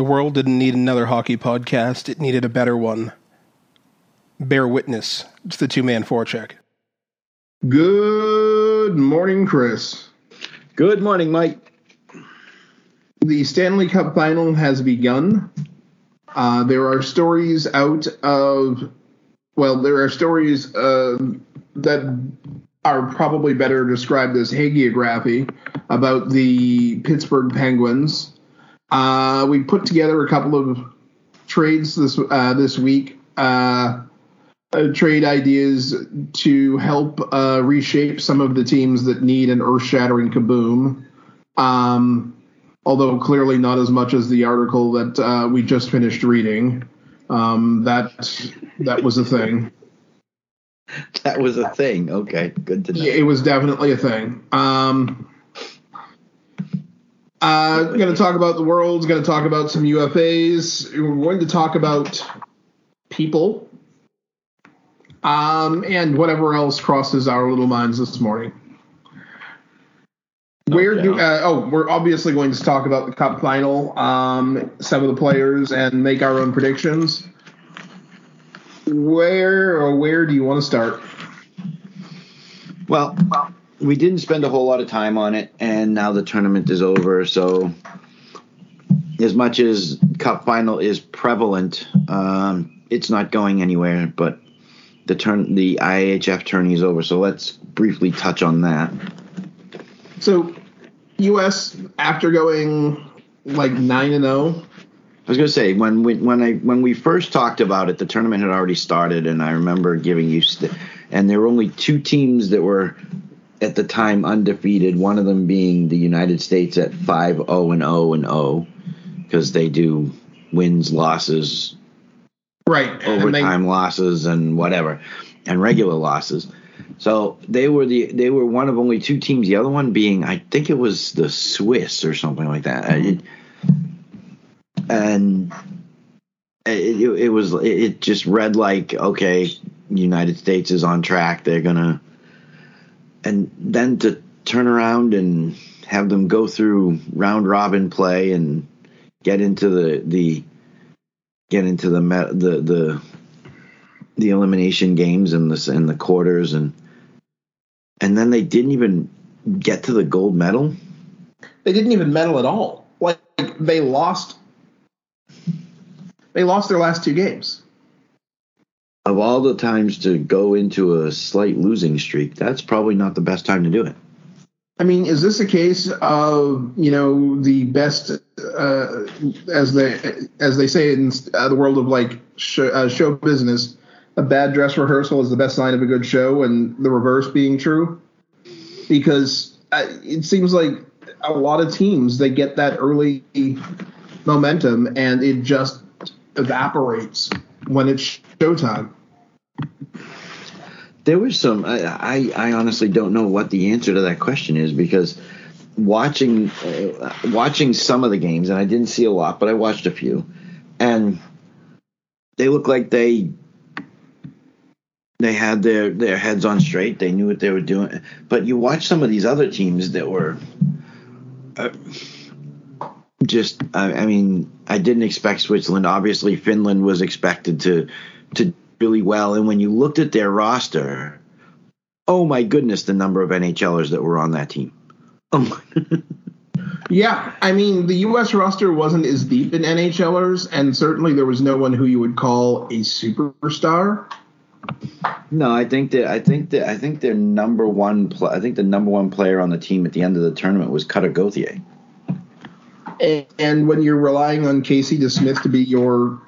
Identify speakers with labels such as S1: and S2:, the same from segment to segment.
S1: The world didn't need another hockey podcast, it needed a better one. Bear witness to the two man forecheck.
S2: Good morning, Chris.
S3: Good morning, Mike.
S2: The Stanley Cup final has begun. Uh, there are stories out of, well, there are stories uh, that are probably better described as hagiography about the Pittsburgh Penguins. Uh, we put together a couple of trades this uh, this week, uh, uh, trade ideas to help uh, reshape some of the teams that need an earth-shattering kaboom. Um, although clearly not as much as the article that uh, we just finished reading. Um, that that was a thing.
S3: That was a thing. Okay, good to know.
S2: Yeah, it was definitely a thing. Um, uh, going to talk about the world. Going to talk about some UFAs. We're going to talk about people, um, and whatever else crosses our little minds this morning. Where
S3: Okay.
S2: do? Uh, oh, we're obviously going to talk about the Cup final, um, some of the players, and make our own predictions. Where or where do you want to start?
S3: Well, we didn't spend a whole lot of time on it, and now the tournament is over. So, as much as Cup final is prevalent, um, it's not going anywhere. But the turn, the IIHF tourney is over. So let's briefly touch on that.
S2: So, U.S. after going like nine and oh, zero.
S3: I was gonna say when we when I when we first talked about it, the tournament had already started, and I remember giving you, st- and there were only two teams that were at the time undefeated. One of them being the United States at five zero and zero and oh, zero, because they do wins, losses,
S2: Right. And they-
S3: overtime losses, and whatever, and regular losses. So they were the they were one of only two teams. The other one being, I think it was the Swiss or something like that. Mm-hmm. It- and it, it, it was it just read like okay, United States is on track. They're gonna, and then to turn around and have them go through round robin play and get into the the get into the the the the elimination games and the and the quarters and and then they didn't even get to the gold medal.
S2: they didn't even medal at all. Like they lost. They lost their last two games.
S3: Of all the times to go into a slight losing streak, that's probably not the best time to do it.
S2: I mean, is this a case of you know the best, uh, as they as they say in uh, the world of like show, uh, show business, a bad dress rehearsal is the best sign of a good show, and the reverse being true? Because uh, it seems like a lot of teams they get that early momentum and it just evaporates when it's showtime.
S3: There was some. I, I, I honestly don't know what the answer to that question is because watching uh, watching some of the games, and I didn't see a lot, but I watched a few, and they look like they they had their their heads on straight. They knew what they were doing. But you watch some of these other teams that were. Uh, just, I, I mean, I didn't expect Switzerland. Obviously, Finland was expected to to really well. And when you looked at their roster, oh my goodness, the number of NHLers that were on that team. Oh my,
S2: Yeah, I mean the U.S. roster wasn't as deep in NHLers, and certainly there was no one who you would call a superstar.
S3: no, I think that I think that I think their number one. Pl- I think the number one player on the team at the end of the tournament was Cutter Gauthier.
S2: And, and when you're relying on Casey DeSmith to be your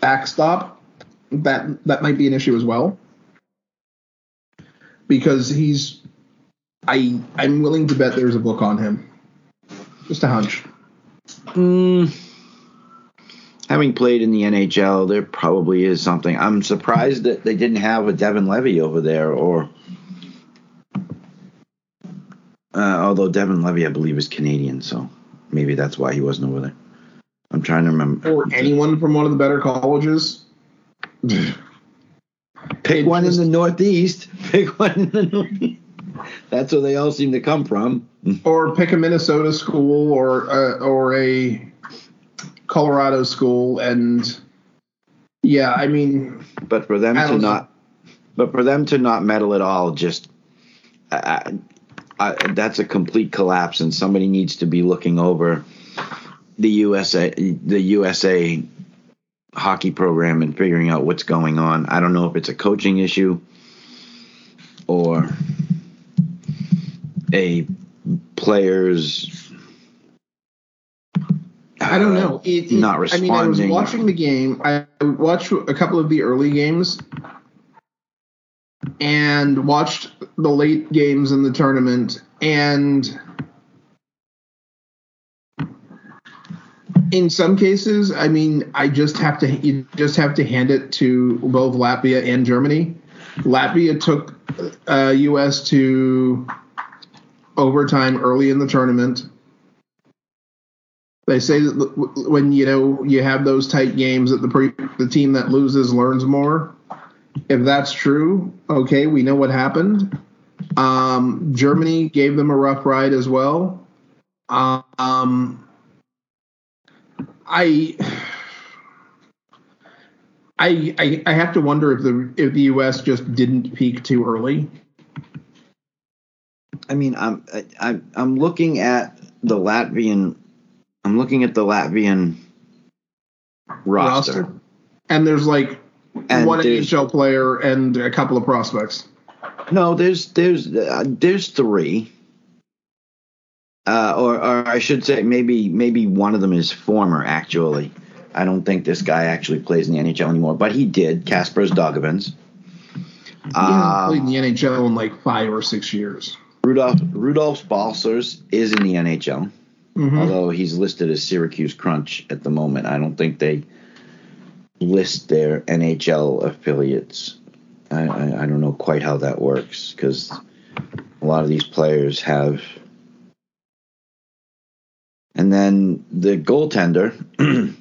S2: backstop, that that might be an issue as well. Because he's, I I'm willing to bet there's a book on him. Just a hunch.
S3: Mm, having played in the NHL, there probably is something. I'm surprised that they didn't have a Devon Levi over there, or uh, although Devon Levi, I believe, is Canadian, so maybe that's why he wasn't over there. I'm trying to remember.
S2: Or anyone from one of the better colleges.
S3: Pick one in the Northeast. Pick one in the Northeast. That's where they all seem to come from.
S2: or pick a Minnesota school or uh, or a Colorado school, and yeah, I mean,
S3: But for them to not, but for them to not medal at all, just I, I, that's a complete collapse, and somebody needs to be looking over the USA, the USA hockey program, and figuring out what's going on. I don't know if it's a coaching issue or a players.
S2: I don't know. Uh, it, it-
S3: not responding.
S2: I mean, I was watching the game. I watched a couple of the early games and watched the late games in the tournament. And in some cases, I mean, I just have to you just have to hand it to both Latvia and Germany. Latvia took uh, U.S. to overtime early in the tournament. They say that when you know you have those tight games that the pre- the team that loses learns more. If that's true, okay, we know what happened. Um, Germany gave them a rough ride as well. Um, I, I, I, I have to wonder if the if the U.S. just didn't peak too early.
S3: I mean, I'm I, I'm I'm looking at the Latvian. I'm looking at the Latvian roster,
S2: and there's like
S3: And
S2: one NHL player and a couple of prospects.
S3: No, there's there's uh, there's three, uh, or or I should say maybe maybe one of them is former. Actually, I don't think this guy actually plays in the NHL anymore, but he did. Kasper Daugavins.
S2: He hasn't played in the NHL in like five or six years.
S3: Rudolph Rudolph Balcers is in the NHL.
S2: Mhm.
S3: although he's listed as Syracuse Crunch at the moment. I don't think they list their NHL affiliates. I, I, I don't know quite how that works because a lot of these players have. And then the goaltender,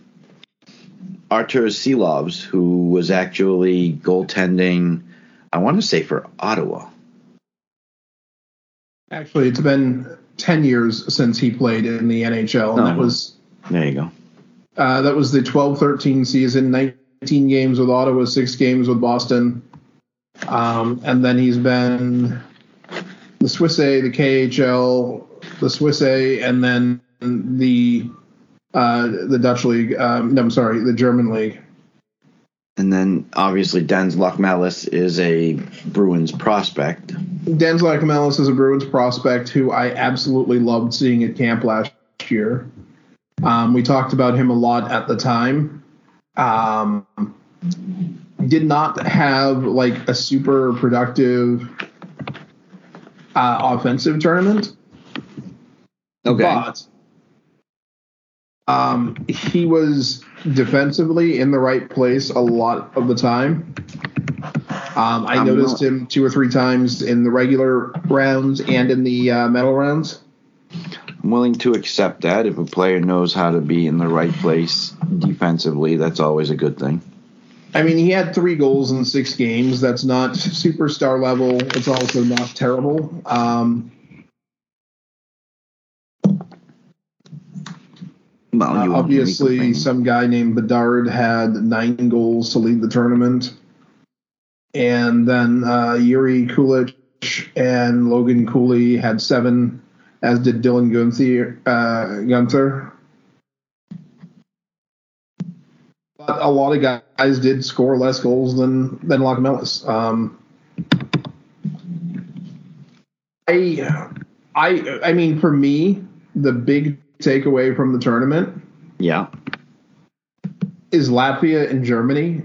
S3: Artur Silovs, who was actually goaltending, I want to say for Ottawa.
S2: Actually, it's been ten years since he played in the NHL, and that
S3: Oh.
S2: was
S3: There you go.
S2: uh, that was the 12-13 season. Nineteen games with Ottawa, six games with Boston, um, and then he's been the Swiss A, the KHL, the Swiss A, and then the uh, the Dutch league. Um, no, I'm sorry, the German league.
S3: And then obviously Dans Locmelis is a Bruins prospect.
S2: Denzel Locmelis is a Bruins prospect who I absolutely loved seeing at camp last year. Um, we talked about him a lot at the time. Um, did not have like a super productive uh, offensive tournament, but um, he was defensively in the right place a lot of the time. Um, I
S3: I'm
S2: noticed
S3: not-
S2: him two or three times in the regular rounds and in the uh, medal rounds.
S3: I'm willing to accept that. If a player knows how to be in the right place defensively, that's always a good thing.
S2: I mean, he had three goals in six games. That's not superstar level. It's also not terrible. Um,
S3: Well,
S2: uh,
S3: you won't hear me
S2: obviously, some guy named Bedard had nine goals to lead the tournament. And then uh, Jiri Kulich and Logan Cooley had seven, as did Dylan Guenther. Uh, Guenther. But a lot of guys did score less goals than than Locmelis. Um, I, I, I mean, for me, the big takeaway from the tournament
S3: yeah,
S2: is Latvia and Germany.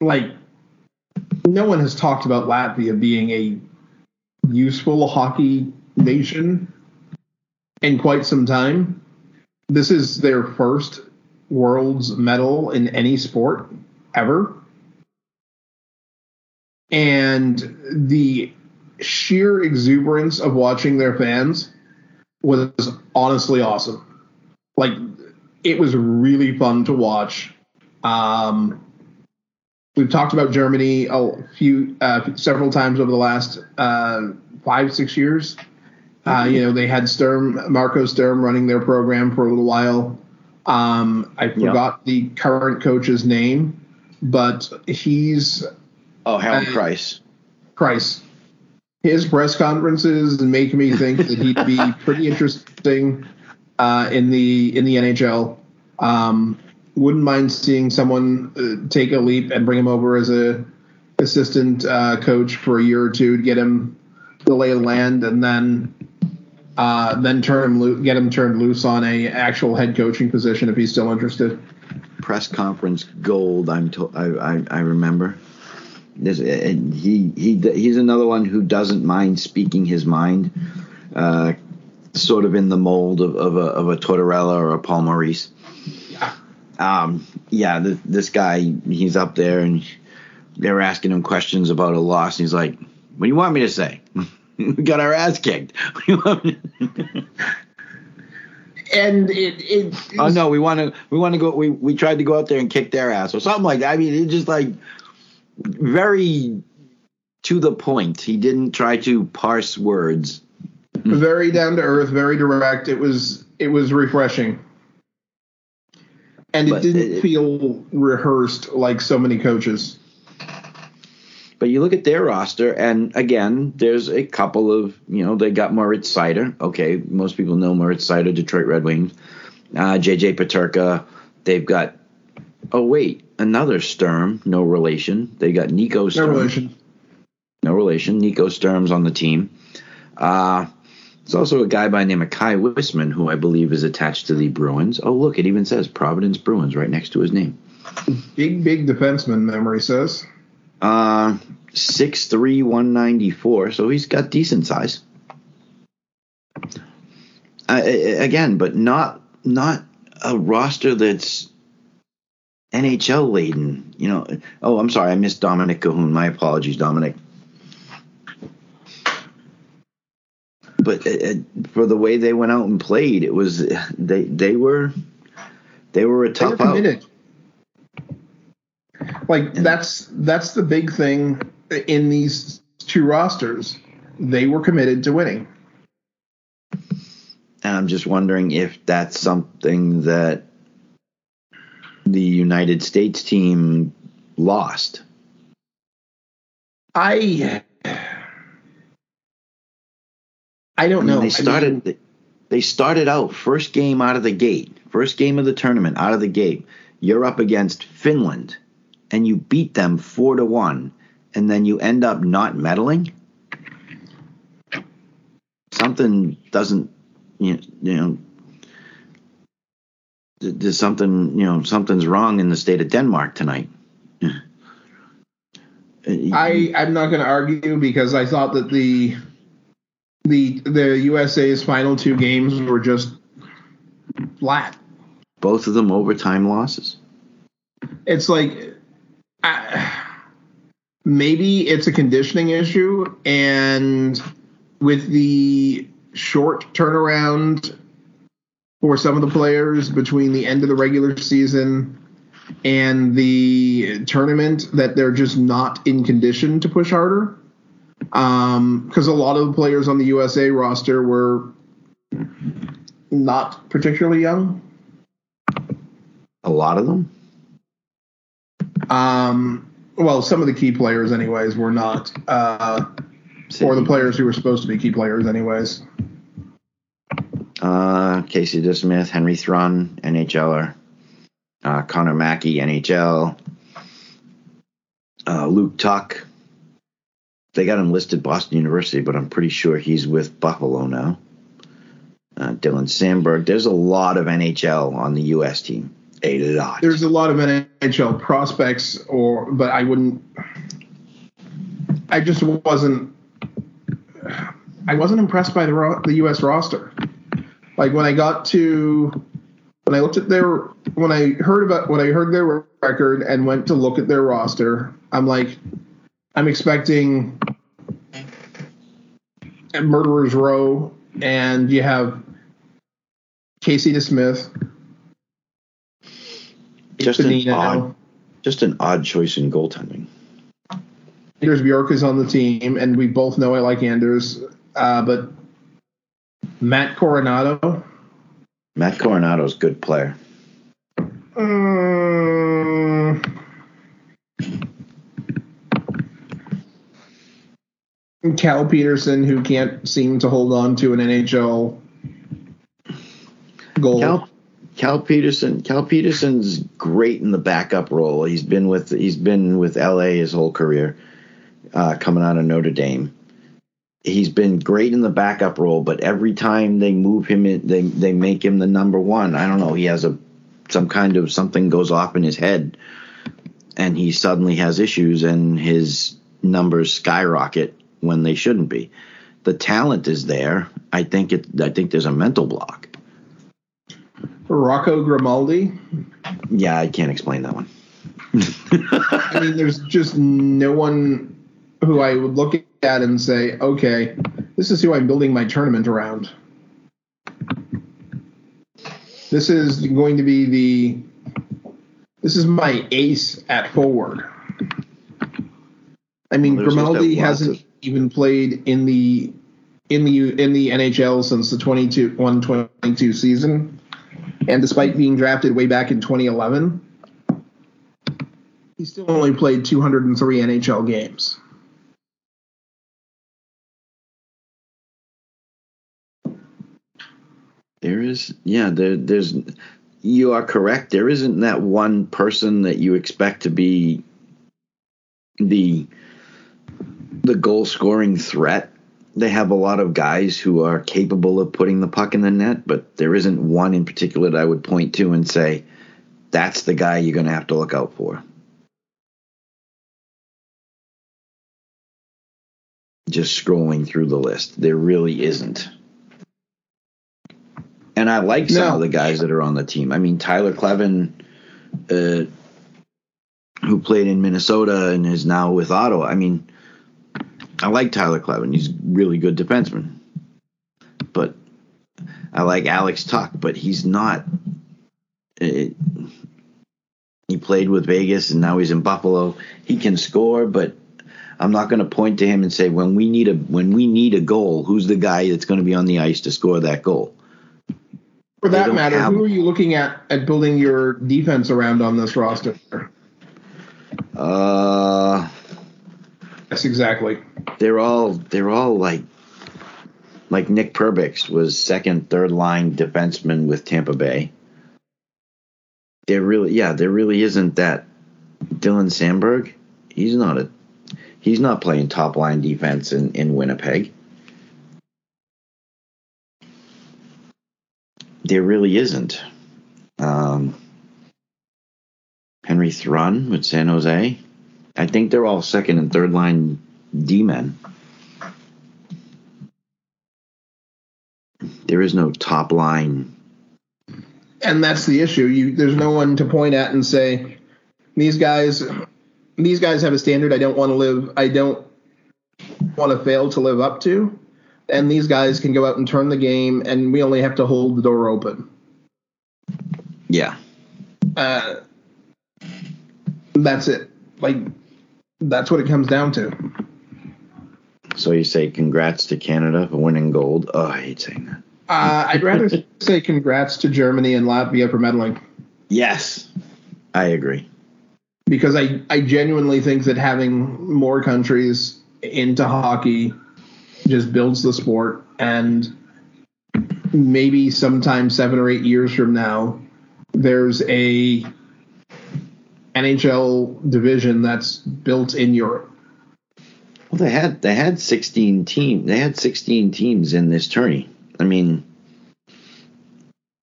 S2: Like, no one has talked about Latvia being a useful hockey nation in quite some time. This is their first world's medal in any sport ever. And the sheer exuberance of watching their fans was honestly awesome. Like, it was really fun to watch. Um, we've talked about Germany a few, uh, several times over the last uh, five, six years. Uh, you know, they had Sturm, Marco Sturm, running their program for a little while. Um, I forgot the current coach's name, but he's
S3: Oh, Helen
S2: Uh,
S3: Kreis.
S2: Kreis. His press conferences make me think that he'd be pretty interesting uh, in the in the NHL. Um, wouldn't mind seeing someone uh, take a leap and bring him over as a assistant uh, coach for a year or two to get him the lay of the land, and then uh, then turn him loo- get him turned loose on a actual head coaching position if he's still interested.
S3: press conference gold. I'm I, I I remember. There's, and he he he's another one who doesn't mind speaking his mind, uh, sort of in the mold of, of a of a Tortorella or a Paul Maurice.
S2: Yeah.
S3: Um, yeah, th- this guy he's up there and they're asking him questions about a loss. And he's like, "What do you want me to say? we got our ass kicked." What do you want me to-"
S2: And it, it
S3: oh no, we want to we want to go. We we tried to go out there and kick their ass or something like that. I mean, it just like very to the point. He didn't try to parse words.
S2: very down to earth, very direct. It was it was refreshing, and it
S3: But
S2: didn't
S3: it-
S2: feel rehearsed like so many coaches.
S3: But you look at their roster, and again, there's a couple of you know they got Moritz Seider. Okay, most people know Moritz Seider, Detroit Red Wings. Uh, JJ Peterka. They've got. Oh wait, another Sturm, no relation. They got Nico Sturm.
S2: No relation.
S3: no relation. Nico Sturm's on the team. Uh, there's also a guy by the name of Kai Wissmann, who I believe is attached to the Bruins. Oh, look, it even says Providence Bruins right next to his name.
S2: Big big defenseman. Memory says.
S3: Uh, 6'3", 194, so he's got decent size. Uh, again, but not not a roster that's NHL laden. You know. Oh, I'm sorry, I missed Dominic Kahun. My apologies, Dominic. But uh, uh, for the way they went out and played, it was they they were they were a
S2: They were
S3: tough out.
S2: committed. Like that's that's the big thing in these two rosters. They were committed to winning.
S3: And I'm just wondering if that's something that the United States team lost.
S2: I I don't
S3: I mean,
S2: know.
S3: they
S2: I
S3: started
S2: mean,
S3: they started out first game out of the gate, first game of the tournament out of the gate. You're up against Finland and you beat them 4 to 1 and then you end up not medaling. Something doesn't you you know there's something you know something's wrong in the state of Denmark tonight.
S2: I I'm not going to argue because I thought that the the the USA's final two games were just flat.
S3: both of them overtime losses.
S2: It's like I, maybe it's a conditioning issue, and with the short turnaround for some of the players between the end of the regular season and the tournament, that they're just not in condition to push harder. Because a lot of the players on the USA roster were not particularly young.
S3: A lot of them.
S2: Um, well, some of the key players, anyways, were not, uh, or the players who were supposed to be key players, anyways.
S3: Uh, Casey DeSmith, Henry Thrun, NHLer. Uh, Connor Mackey, NHL. Uh, Luke Tuch. They got him listed Boston University, but I'm pretty sure he's with Buffalo now. Uh, Dylan Samberg. There's a lot of NHL on the U.S. team. A lot.
S2: There's a lot of NHL prospects, or but I wouldn't. I just wasn't. I wasn't impressed by the the U.S. roster. Like when I got to, when I looked at their, when I heard about, when I heard their record and went to look at their roster, I'm like, I'm expecting murderer's row, and you have Casey DeSmith,
S3: Just an
S2: Bonino,
S3: odd- Just an odd choice in goaltending.
S2: Anders Bjork is on the team, and we both know I like Anders, uh, but Matt Coronato.
S3: Matt Coronato's a good player.
S2: Um, Cal Petersen, who can't seem to hold on to an NHL goal.
S3: Cal, Cal Petersen. Cal Petersen's great in the backup role. He's been with he's been with LA his whole career, uh, coming out of Notre Dame. He's been great in the backup role, but every time they move him in, they they make him the number one. I don't know. He has a some kind of something goes off in his head, and he suddenly has issues, and his numbers skyrocket when they shouldn't be. The talent is there. I think it. I think there's a mental block.
S2: Rocco Grimaldi.
S3: Yeah, I can't explain that one.
S2: I mean, there's just no one who I would look at and say, okay, this is who I'm building my tournament around. This is going to be the. This is my ace at forward. I mean,
S3: Well,
S2: Grimaldi hasn't
S3: of-
S2: even played in the in the in the NHL since the 22 122 season, and despite being drafted way back in 2011, he still only played 203 NHL games.
S3: There is, yeah, there, there's, you are correct. There isn't that one person that you expect to be the the goal scoring threat. They have a lot of guys who are capable of putting the puck in the net, but there isn't one in particular that I would point to and say, that's the guy you're going to have to look out for. Just scrolling through the list, there really isn't. And I like some
S2: No.
S3: of the guys that are on the team. I mean, Tyler Kleven, uh, who played in Minnesota and is now with Ottawa. I mean, I like Tyler Kleven. He's a really good defenseman. But I like Alex Tuch, but he's not. uh he played with Vegas and now he's in Buffalo. He can score, but I'm not going to point to him and say when we need a when we need a goal, who's the guy that's going to be on the ice to score that goal?
S2: For that matter,
S3: have-
S2: who are you looking at at building your defense around on this roster?
S3: Uh,
S2: Yes, exactly.
S3: they're all they're all like like Nick Perbix was second, third line defenseman with Tampa Bay. There really, yeah, there really isn't that. Dylan Samberg, he's not a, he's not playing top line defense in in Winnipeg. There really isn't. Um, Henry Thrun with San Jose. I think they're all second and third line D men. There is no top line.
S2: And that's the issue. You there's no one to point at and say these guys these guys have a standard I don't want to live I don't want to fail to live up to. And these guys can go out and turn the game and we only have to hold the door open.
S3: Yeah.
S2: Uh, that's it. Like that's what it comes down to.
S3: So you say congrats to Canada for winning gold. Oh, I hate saying that.
S2: Uh, I'd rather say congrats to Germany and Latvia for medaling.
S3: Yes. I agree.
S2: because I, I genuinely think that having more countries into hockey just builds the sport and maybe sometime seven or eight years from now there's a NHL division that's built in Europe.
S3: Well, they had they had 16 team. They had 16 teams in this tourney. I mean,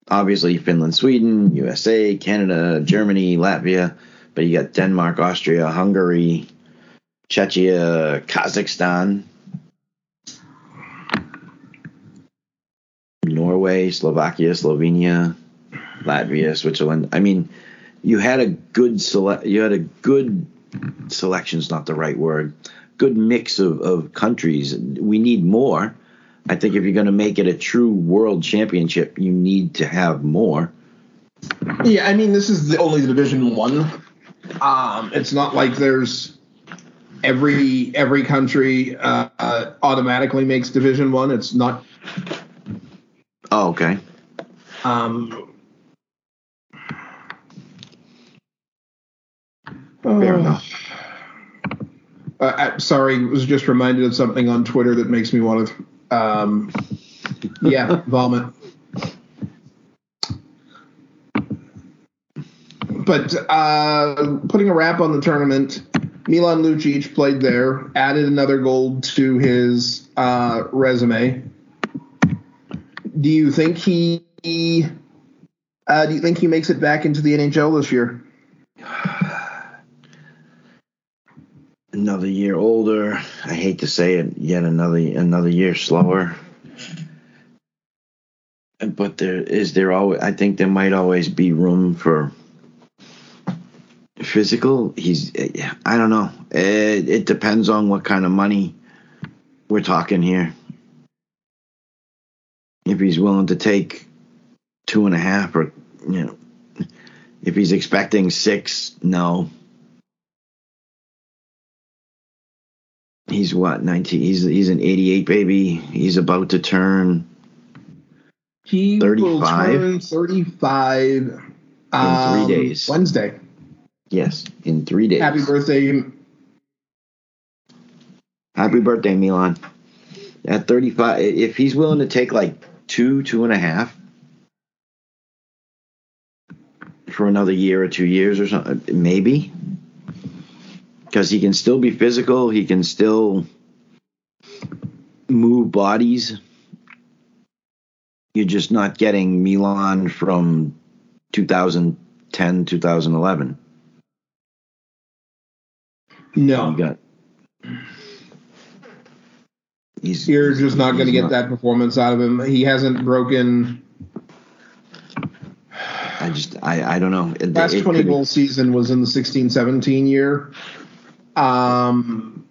S3: obviously Finland, Sweden, USA, Canada, Germany, Latvia, but you got Denmark, Austria, Hungary, Czechia, Kazakhstan, Norway, Slovakia, Slovenia, Latvia, Switzerland. I mean, you had a good select. You had a good selection's not the right word. Good mix of, of countries. We need more. I think if you're going to make it a true world championship, you need to have more.
S2: Yeah, I mean this is the only Division One. Um, it's not like there's every every country uh, uh, automatically makes Division One. It's not.
S3: Oh, okay.
S2: Um,
S3: Fair enough.
S2: Uh, I, sorry, was just reminded of something on Twitter that makes me want to. Um, yeah, vomit. But uh, putting a wrap on the tournament, Milan Lucic played there, added another goal to his uh, resume. Do you think he? Uh, do you think he makes it back into the NHL this year?
S3: Another year older. I hate to say it. Yet another another year slower. But there is there always. I think there might always be room for physical. He's. I don't know. It, it depends on what kind of money we're talking here. If he's willing to take two and a half, or you know, if he's expecting six, no. He's what nineteen? He's he's an eighty-eight baby. He's about to turn.
S2: He will
S3: 35?
S2: turn 35
S3: In
S2: um,
S3: three days.
S2: Wednesday.
S3: Yes, in three days.
S2: Happy birthday.
S3: Happy birthday, Milan. At 35, if he's willing to take like two, two and a half for another year or two years or something, maybe. Because he can still be physical, he can still move bodies. You're just not getting Milan from 2010, 2011.
S2: No,
S3: You got. He's,
S2: you're just not going to get that performance out of him. He hasn't broken.
S3: I just, I, I don't know. It-
S2: Last
S3: it
S2: 20
S3: could-
S2: goal season was in the 16 17 year. Um,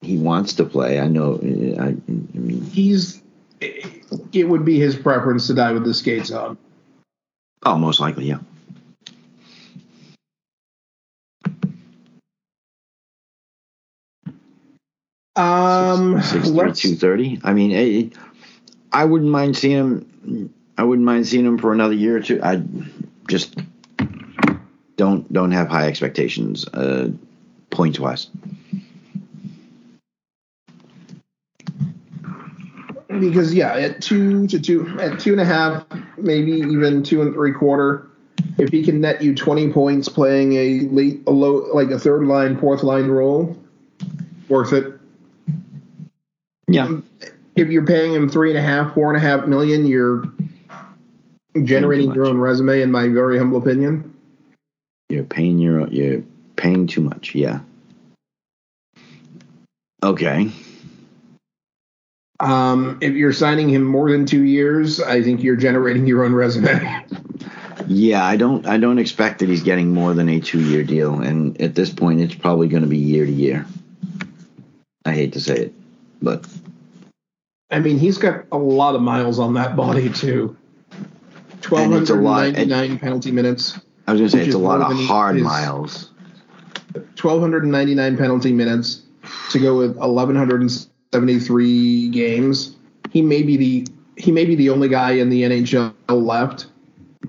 S3: he wants to play. I know. I, I mean,
S2: he's. It would be his preference to die with the skates on.
S3: oh, most likely, yeah.
S2: Um,
S3: Six two thirty. I mean, it, I wouldn't mind seeing him. I wouldn't mind seeing him for another year or two. I just don't don't have high expectations, uh, points wise.
S2: because yeah, at two to two, at two and a half, maybe even two and three quarter, if he can net you twenty points playing a late, a low, like a third line, fourth line role, worth it.
S3: Yeah,
S2: If you're paying him three and a half, four and a half million, you're generating your own resume, in my very humble opinion.
S3: you're paying your you're paying too much. Yeah. Okay.
S2: Um, if you're signing him more than two years, I think you're generating your own resume.
S3: Yeah, I don't I don't expect that he's getting more than a two year deal, and at this point, it's probably going to be year to year. I hate to say it, but
S2: I mean, he's got a lot of miles on that body too. Twelve
S3: And
S2: hundred
S3: lot-
S2: ninety nine penalty minutes.
S3: I was going to say it's a lot of hard miles.
S2: 1,299 penalty minutes to go with 1,173 games. He may be the he may be the only guy in the NHL left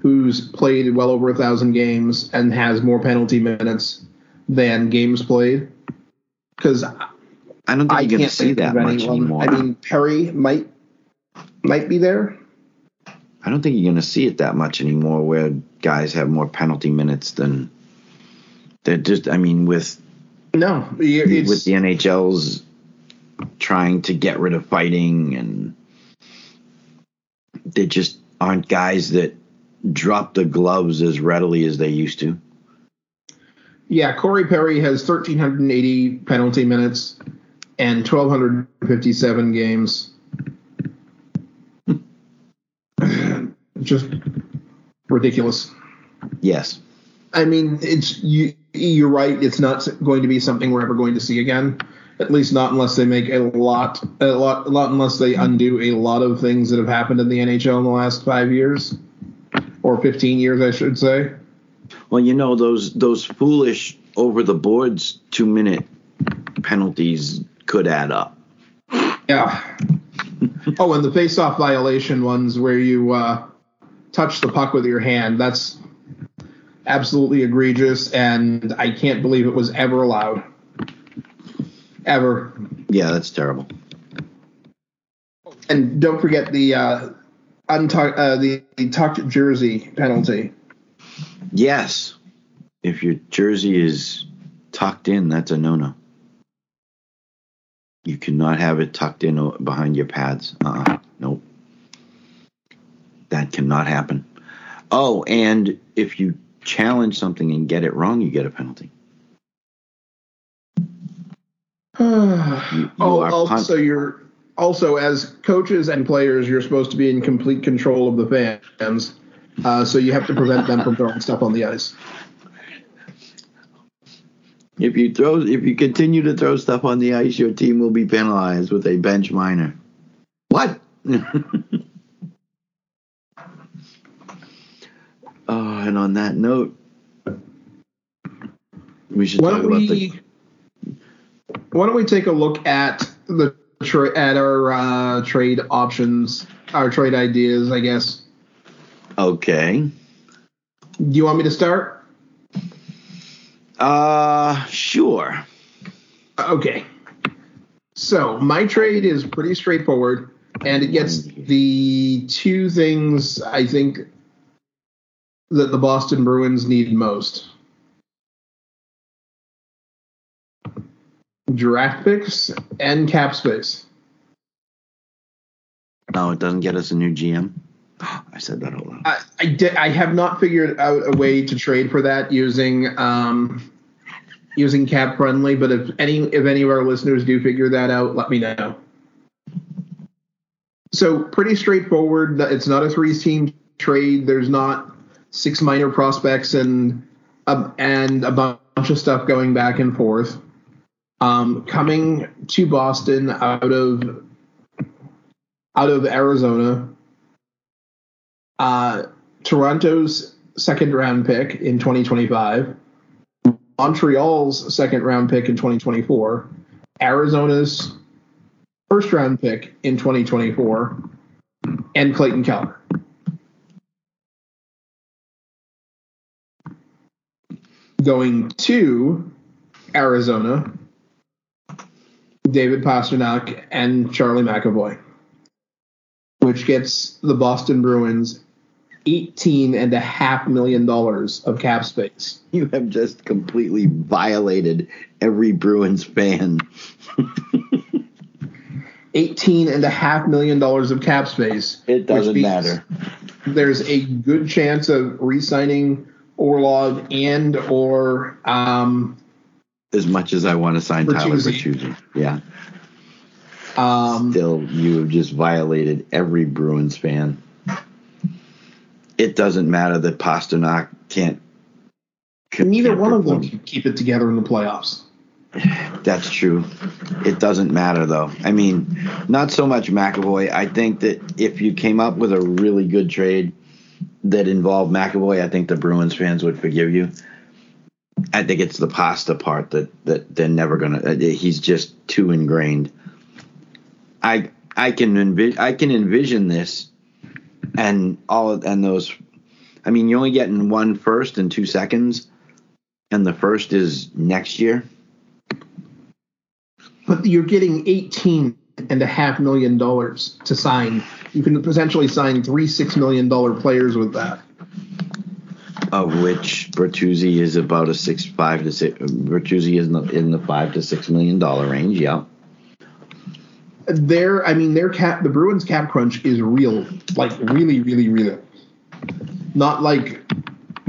S2: who's played well over a thousand games and has more penalty minutes than games played. Because
S3: I don't think
S2: I
S3: you're going to see that much
S2: anyone.
S3: anymore.
S2: I mean, Perry might might be there.
S3: I don't think you're going to see it that much anymore, where guys have more penalty minutes than. They're just. I mean, with
S2: No, it's,
S3: with the NHL's trying to get rid of fighting, and they just aren't guys that drop the gloves as readily as they used to.
S2: Yeah, Corey Perry has 1,380 penalty minutes and 1,257 games. Just ridiculous.
S3: Yes.
S2: I mean, it's you. You're right. It's not going to be something we're ever going to see again. At least not unless they make a lot, a lot, a lot. Unless they undo a lot of things that have happened in the NHL in the last five years or 15 years, I should say.
S3: Well, you know those those foolish over the boards two minute penalties could add up.
S2: Yeah. oh, and the face-off violation ones where you uh, touch the puck with your hand. That's absolutely egregious, and I can't believe it was ever allowed. Ever.
S3: Yeah, that's terrible.
S2: And don't forget the uh, untucked, uh, the, the tucked jersey penalty.
S3: Yes, if your jersey is tucked in, that's a no-no. You cannot have it tucked in behind your pads. Uh-uh. Nope. That cannot happen. Oh, and if you challenge something and get it wrong, you get a penalty.
S2: you, you oh, also you're also as coaches and players, you're supposed to be in complete control of the fans, uh, so you have to prevent them from throwing stuff on the ice.
S3: If you throw, if you continue to throw stuff on the ice, your team will be penalized with a bench minor. What? oh, and on that note, we should why talk about we, the.
S2: Why don't we take a look at the tra- at our uh, trade options, our trade ideas, I guess.
S3: Okay.
S2: Do you want me to start?
S3: Uh, sure.
S2: Okay. So my trade is pretty straightforward, and it gets the two things I think that the Boston Bruins need most. Draft picks and cap space.
S3: No, it doesn't get us a new GM. I said that out loud.
S2: I, I, did, I have not figured out a way to trade for that using um, using CapFriendly. But if any if any of our listeners do figure that out, let me know. So pretty straightforward. It's not a three team trade. There's not six minor prospects and um, and a bunch of stuff going back and forth. Um, coming to Boston out of out of Arizona uh, Toronto's second round pick in 2025, Montreal's second round pick in 2024, Arizona's first round pick in 2024, and Clayton Keller. Going to Arizona, David Pastrnak and Charlie McAvoy, which gets the Boston Bruins eighteen and a half million dollars of cap space.
S3: You have just completely violated every Bruins fan.
S2: Eighteen and a half million dollars of cap space.
S3: It doesn't matter.
S2: There's a good chance of re-signing Orlov and or um,
S3: as much as I want to sign Tyler Bertuzzi. Yeah. Um, Still, you have just violated every Bruins fan it doesn't matter that Pastrnak can't.
S2: Neither can't one perform. of them can keep it together in the playoffs.
S3: That's true. It doesn't matter though. I mean, not so much McAvoy. I think that if you came up with a really good trade that involved McAvoy, I think the Bruins fans would forgive you. I think it's the pasta part that that they're never gonna. Uh, he's just too ingrained. I I can envi- I can envision this and all and those I mean you're only getting one first in two seconds and the first is next year.
S2: But you're getting eighteen and a half million dollars to sign. You can potentially sign three six million dollar players with that.
S3: Of which Bertuzzi is about a six five to six. Bertuzzi is in the, in the five to six million dollar range. Yeah
S2: their I mean their cap the Bruins cap crunch is real, like really, really, real. Not like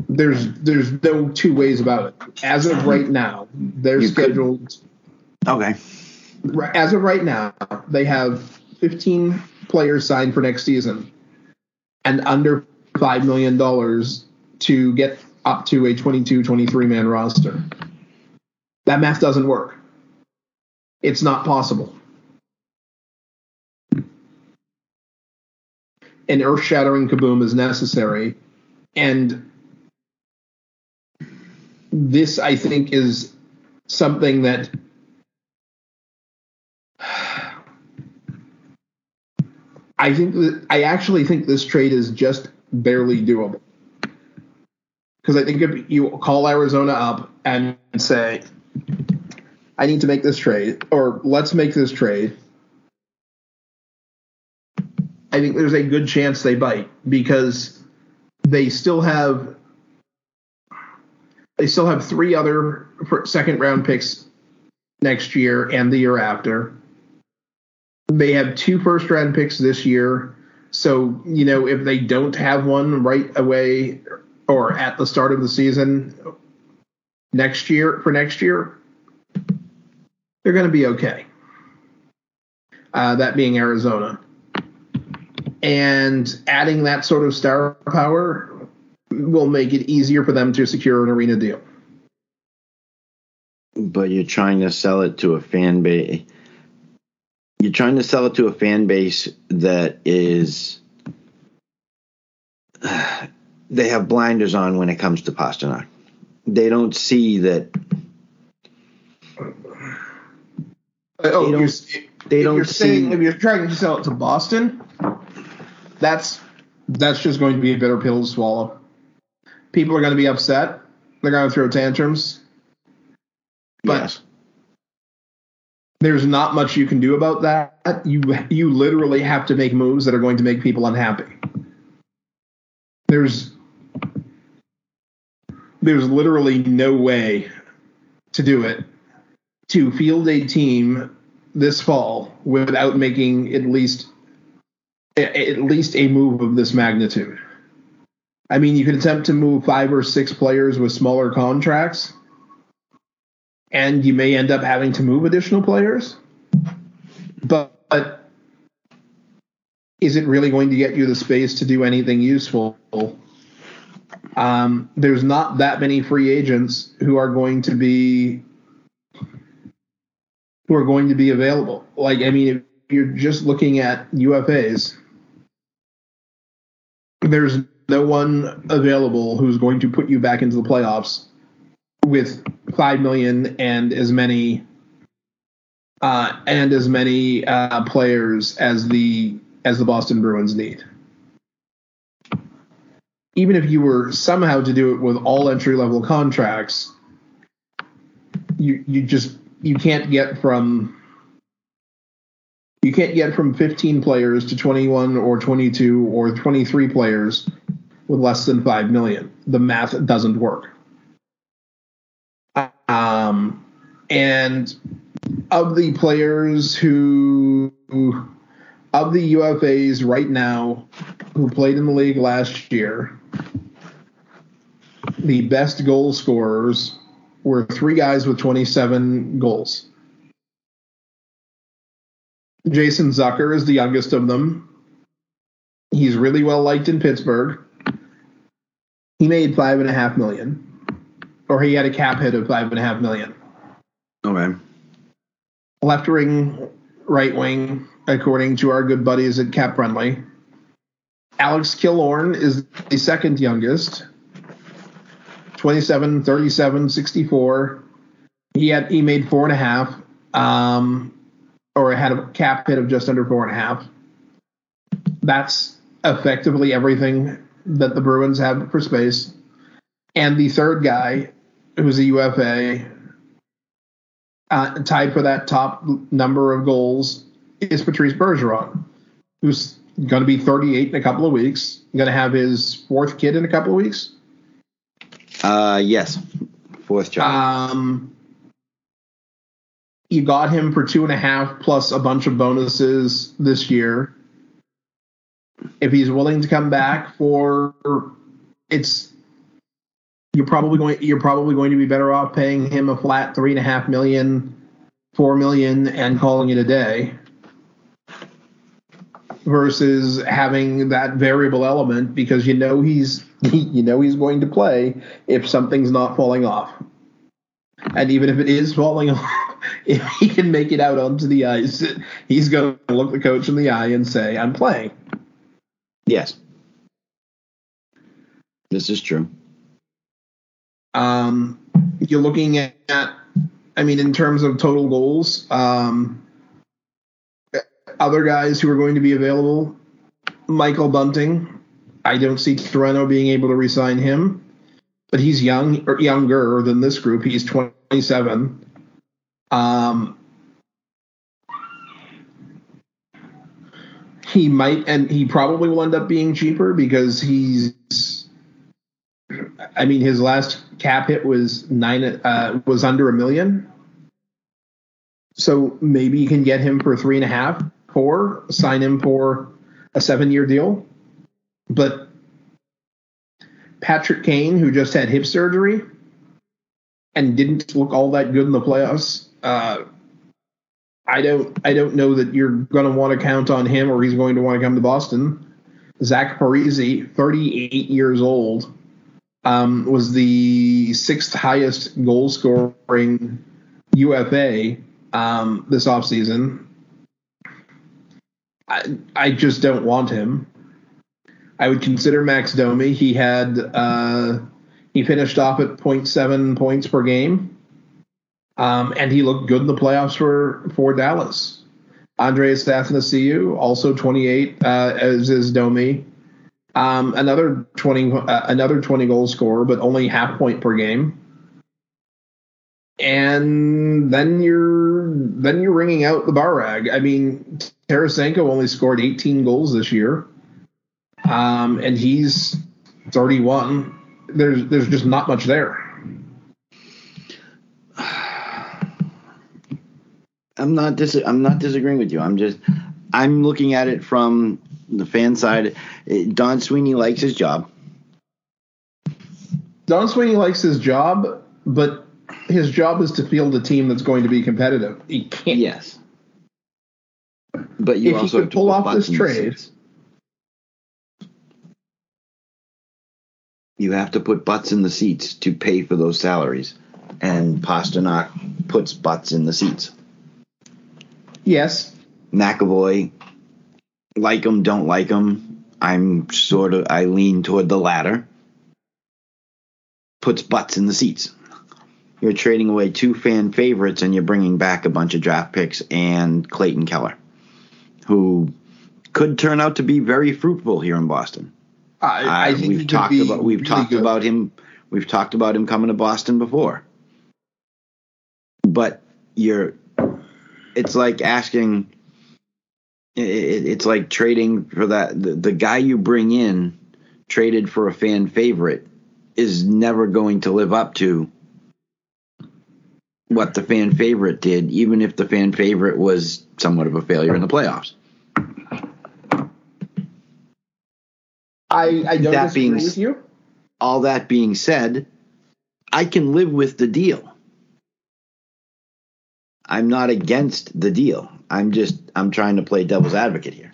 S2: there's there's no two ways about it. As of right now, they're you scheduled.
S3: Could. Okay.
S2: As of right now, they have 15 players signed for next season, and under five million dollars to get up to a 22, 23 man roster. That math doesn't work. It's not possible. An earth shattering kaboom is necessary. And this I think is something that I think that I actually think this trade is just barely doable. Because I think if you call Arizona up and say, I need to make this trade, or let's make this trade, I think there's a good chance they bite because they still have they still have three other second round picks next year and the year after. They have two first round picks this year. So, you know, if they don't have one right away or at the start of the season next year for next year, they're going to be okay. Uh, that being Arizona. And adding that sort of star power will make it easier for them to secure an arena deal.
S3: But you're trying to sell it to a fan base. You're trying to sell it to a fan base that is. they have blinders on when it comes to Pastrnak. They don't see that.
S2: Oh,
S3: They don't-
S2: you're,
S3: they don't
S2: you're saying
S3: see-
S2: if you're trying to sell it to Boston, that's that's just going to be a bitter pill to swallow. People are going to be upset. They're going to throw tantrums. But
S3: Yes.
S2: there's not much you can do about that. You you literally have to make moves that are going to make people unhappy. There's there's literally no way to do it to field a team this fall without making at least at least a move of this magnitude. I mean, you could attempt to move five or six players with smaller contracts, and you may end up having to move additional players. But, but is it really going to get you the space to do anything useful? Um, there's not that many free agents who are going to be who are going to be available. Like, I mean, if you're just looking at UFAs, there's no one available who's going to put you back into the playoffs with five million and as many uh, and as many uh, players as the as the Boston Bruins need. Even if you were somehow to do it with all entry level contracts, you you just you can't get from you can't get from 15 players to 21 or 22 or 23 players with less than 5 million. The math doesn't work. Um, and of the players who, of the UFAs right now who played in the league last year, the best goal scorers were three guys with 27 goals. Jason Zucker is the youngest of them. He's really well liked in Pittsburgh. He made five and a half million, or he had a cap hit of five and a half million.
S3: Okay.
S2: Left wing, right wing, according to our good buddies at CapFriendly. Alex Killorn is the second youngest. 27, 37, 64. He had he made four and a half. Um, or had a cap hit of just under four and a half. That's effectively everything that the Bruins have for space. And the third guy, who's a UFA, uh, tied for that top number of goals, is Patrice Bergeron, who's going to be 38 in a couple of weeks. Going to have his fourth kid in a couple of weeks.
S3: Uh, yes. Fourth child.
S2: Um, you got him for two and a half plus a bunch of bonuses this year. If he's willing to come back for, it's you're probably going you're probably going to be better off paying him a flat three and a half million, four million, and calling it a day, versus having that variable element because you know he's you know he's going to play if something's not falling off. And even if it is falling off, if he can make it out onto the ice, he's going to look the coach in the eye and say, I'm playing.
S3: yes. This is true.
S2: Um, you're looking at, I mean, in terms of total goals, um, other guys who are going to be available, Michael Bunting. I don't see Toronto being able to resign him, but he's young or younger than this group. He's 27. Um, he might, and he probably will end up being cheaper because he's. I mean, his last cap hit was nine, uh, was under a million. So maybe you can get him for three and a half, four, sign him for a seven-year deal. But Patrick Kane, who just had hip surgery and didn't look all that good in the playoffs, uh, I don't I don't know that you're going to want to count on him or he's going to want to come to Boston. Zach Parise, 38 years old, um, was the sixth highest goal scoring UFA um, this offseason. I, I just don't want him. I would consider Max Domi. He had uh, he finished off at 0.7 points per game. Um, and he looked good in the playoffs for for Dallas. Andreas Athanasiou, also 28, uh, as is Domi. Um, another 20 uh, another 20 goal scorer, but only half point per game. And then you're then you're ringing out the bar rag. I mean, Tarasenko only scored 18 goals this year, um, and he's 31. There's there's just not much there.
S3: I'm not dis- I'm not disagreeing with you. I'm just I'm looking at it from the fan side. Don Sweeney likes his job.
S2: Don Sweeney likes his job, but his job is to field a team that's going to be competitive. He can't.
S3: Yes. But you
S2: if
S3: also
S2: he could pull off
S3: butts
S2: this trade.
S3: You have to put butts in the seats to pay for those salaries, and Pastrnak puts butts in the seats.
S2: Yes,
S3: McAvoy, like him, don't like him. I'm sort of I lean toward the latter. Puts butts in the seats. You're trading away two fan favorites, and you're bringing back a bunch of draft picks and Clayton Keller, who could turn out to be very fruitful here in Boston.
S2: I, I
S3: Uh,
S2: think
S3: we've talked
S2: be
S3: about we've
S2: really
S3: talked
S2: good.
S3: about him. We've talked about him coming to Boston before. But you're, it's like asking. It, it- it's like trading for that. The, the guy you bring in, traded for a fan favorite, is never going to live up to what the fan favorite did, even if the fan favorite was somewhat of a failure in the playoffs.
S2: I, I don't
S3: That
S2: disagree
S3: being
S2: with you.
S3: all that being said, I can live with the deal. I'm not against the deal. I'm just I'm trying to play devil's advocate here.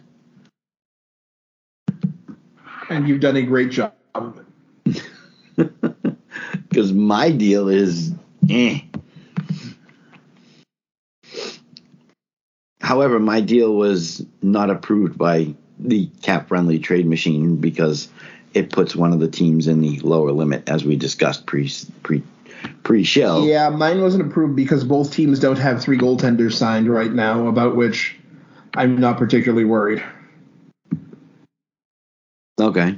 S2: and you've done a great job of it.
S3: Because my deal is eh. However, my deal was not approved by the CapFriendly trade machine because it puts one of the teams in the lower limit as we discussed pre pre pre show.
S2: Yeah, mine wasn't approved because both teams don't have three goaltenders signed right now, about which I'm not particularly worried.
S3: Okay.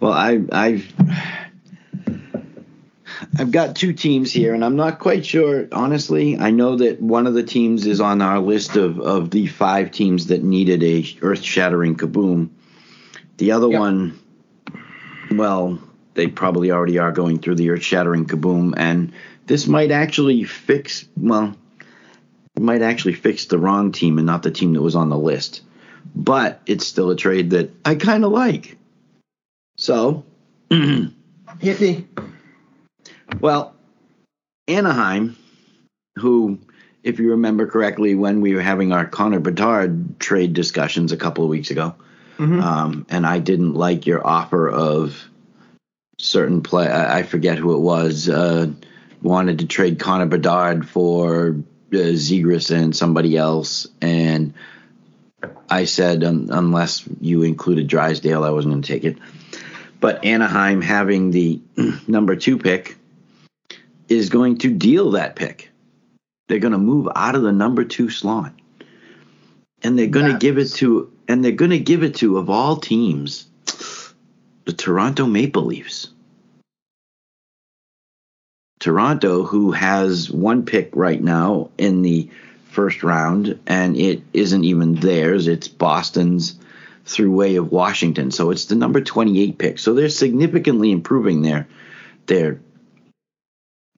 S3: Well, I, I've I've got two teams here, and I'm not quite sure. Honestly, I know that one of the teams is on our list of, of the five teams that needed a earth-shattering kaboom. The other
S2: Yep.
S3: one, well, they probably already are going through the earth-shattering kaboom, and this might actually fix. Well, it might actually fix the wrong team and not the team that was on the list but it's still a trade that I kind of like. So,
S2: Hit me.
S3: well, Anaheim, who, if you remember correctly, when we were having our Connor Bedard trade discussions a couple of weeks ago, um, and I didn't like your offer of certain play. I I forget who it was. Uh, wanted to trade Connor Bedard for uh, Zegras and somebody else, and I said um, unless you included Drysdale, I wasn't going to take it. But Anaheim having the number two pick is going to deal that pick. They're going to move out of the number two slot, and they're going to give it to and they're going to give it to of all teams, the Toronto Maple Leafs. Toronto, who has one pick right now in the first round, and it isn't even theirs. It's Boston's through way of Washington. So it's the number 28 pick. So they're significantly improving their their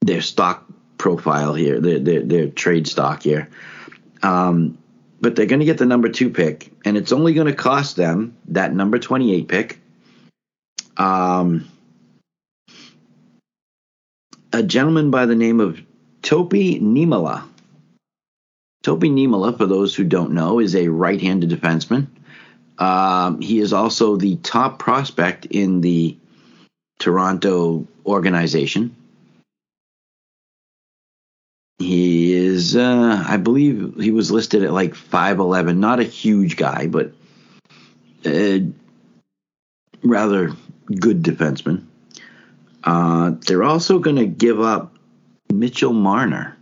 S3: their stock profile here, their their, their trade stock here. Um, but they're going to get the number two pick, and it's only going to cost them that number 28 pick. Um, a gentleman by the name of Topi Niemelä. Topi Niemelä, for those who don't know, is a right-handed defenseman. Um, he is also the top prospect in the Toronto organization. He is, uh, I believe, he was listed at like five eleven. Not a huge guy, but a rather good defenseman. Uh, they're also going to give up Mitchell Marner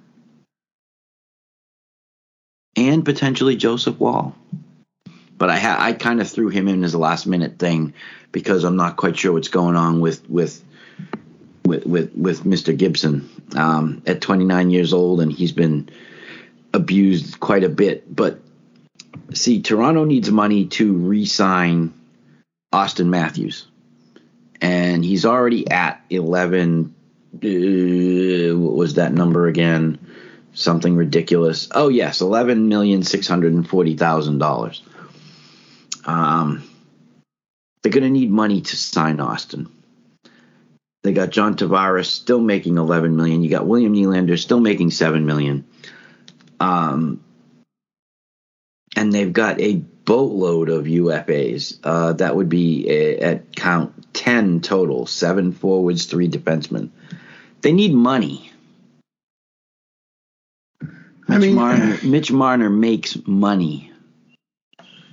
S3: and potentially Joseph Woll. But I ha- I kind of threw him in as a last minute thing because I'm not quite sure what's going on with with with with, with Mr. Gibson um, at 29 years old, and he's been abused quite a bit. But see, Toronto needs money to re-sign Auston Matthews, and he's already at 11. Uh, what was that number again? Something ridiculous. Oh yes, eleven million six hundred and forty thousand dollars. Um, they're going to need money to sign Auston They got John Tavares still making 11 million. You got William Nylander still making 7 million. Um, and they've got a boatload of UFAs. Uh, that would be a, at count 10 total, seven forwards, three defensemen. They need money. Mitch
S2: I mean,
S3: Marner, Mitch Marner makes money.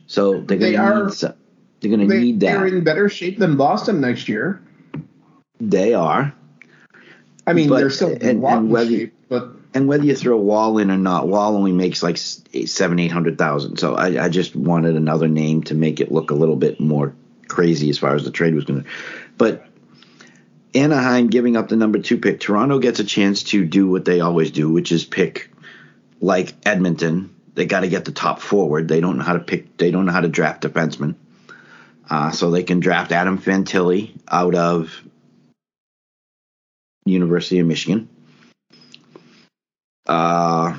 S3: So they're gonna
S2: are-
S3: need some, they're going to
S2: they,
S3: need that.
S2: they're in better shape than Boston next year.
S3: They are.
S2: I mean,
S3: But-
S2: they're still
S3: and- and whether-
S2: shape, but
S3: And whether you throw Woll in or not, Woll only makes like eight- seven, eight hundred thousand. So I, I just wanted another name to make it look a little bit more crazy as far as the trade was going to. But Anaheim giving up the number two pick, Toronto gets a chance to do what they always do, which is pick like Edmonton. They got to get the top forward. They don't know how to pick. They don't know how to draft defensemen. Uh, so they can draft Adam Fantilli out of University of Michigan. Uh,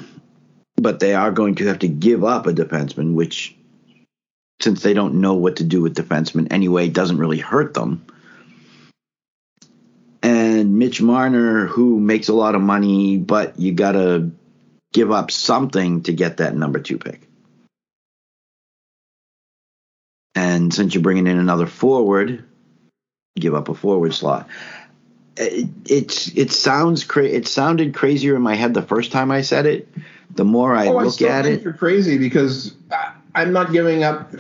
S3: but they are going to have to give up a defenseman, which, since they don't know what to do with defensemen anyway, doesn't really hurt them. And Mitch Marner, who makes a lot of money, but you got to give up something to get that number two pick. And since you're bringing in another forward, give up a forward slot. It, it's it sounds cra- it sounded crazier in my head the first time I said it. The more I
S2: oh, I
S3: look
S2: still
S3: at
S2: think
S3: it,
S2: you're crazy because I- I'm not giving up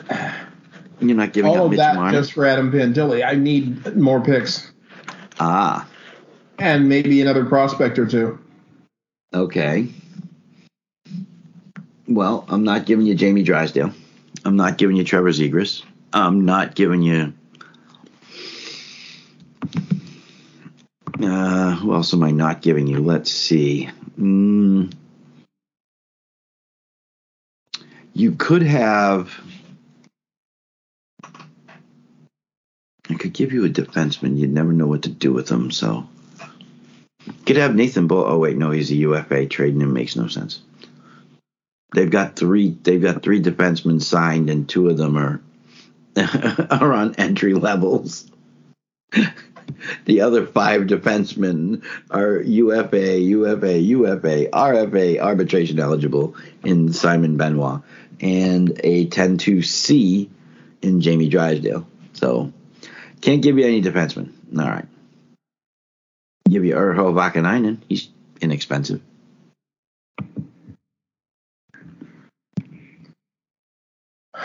S3: you're not giving
S2: all
S3: up
S2: of
S3: Mitch
S2: that
S3: Marner.
S2: just for Adam Fantilli. I need more picks
S3: ah,
S2: and maybe another prospect or two.
S3: okay. Well, I'm not giving you Jamie Drysdale. I'm not giving you Trevor Zegras. I'm not giving you. Uh, who else am I not giving you? Let's see. Mm. You could have. I could give you a defenseman. You'd never know what to do with him. So, could have Nathan Beaulieu. Oh wait, no, he's a UFA. Trading him makes no sense. They've got three. They've got three defensemen signed, and two of them are are on entry levels. the other five defensemen are UFA, UFA, UFA, RFA, arbitration eligible in Simon Benoit, and a 10-2C in Jamie Drysdale. So can't give you any defensemen. All right. Give you Urho Vaakanainen. He's inexpensive.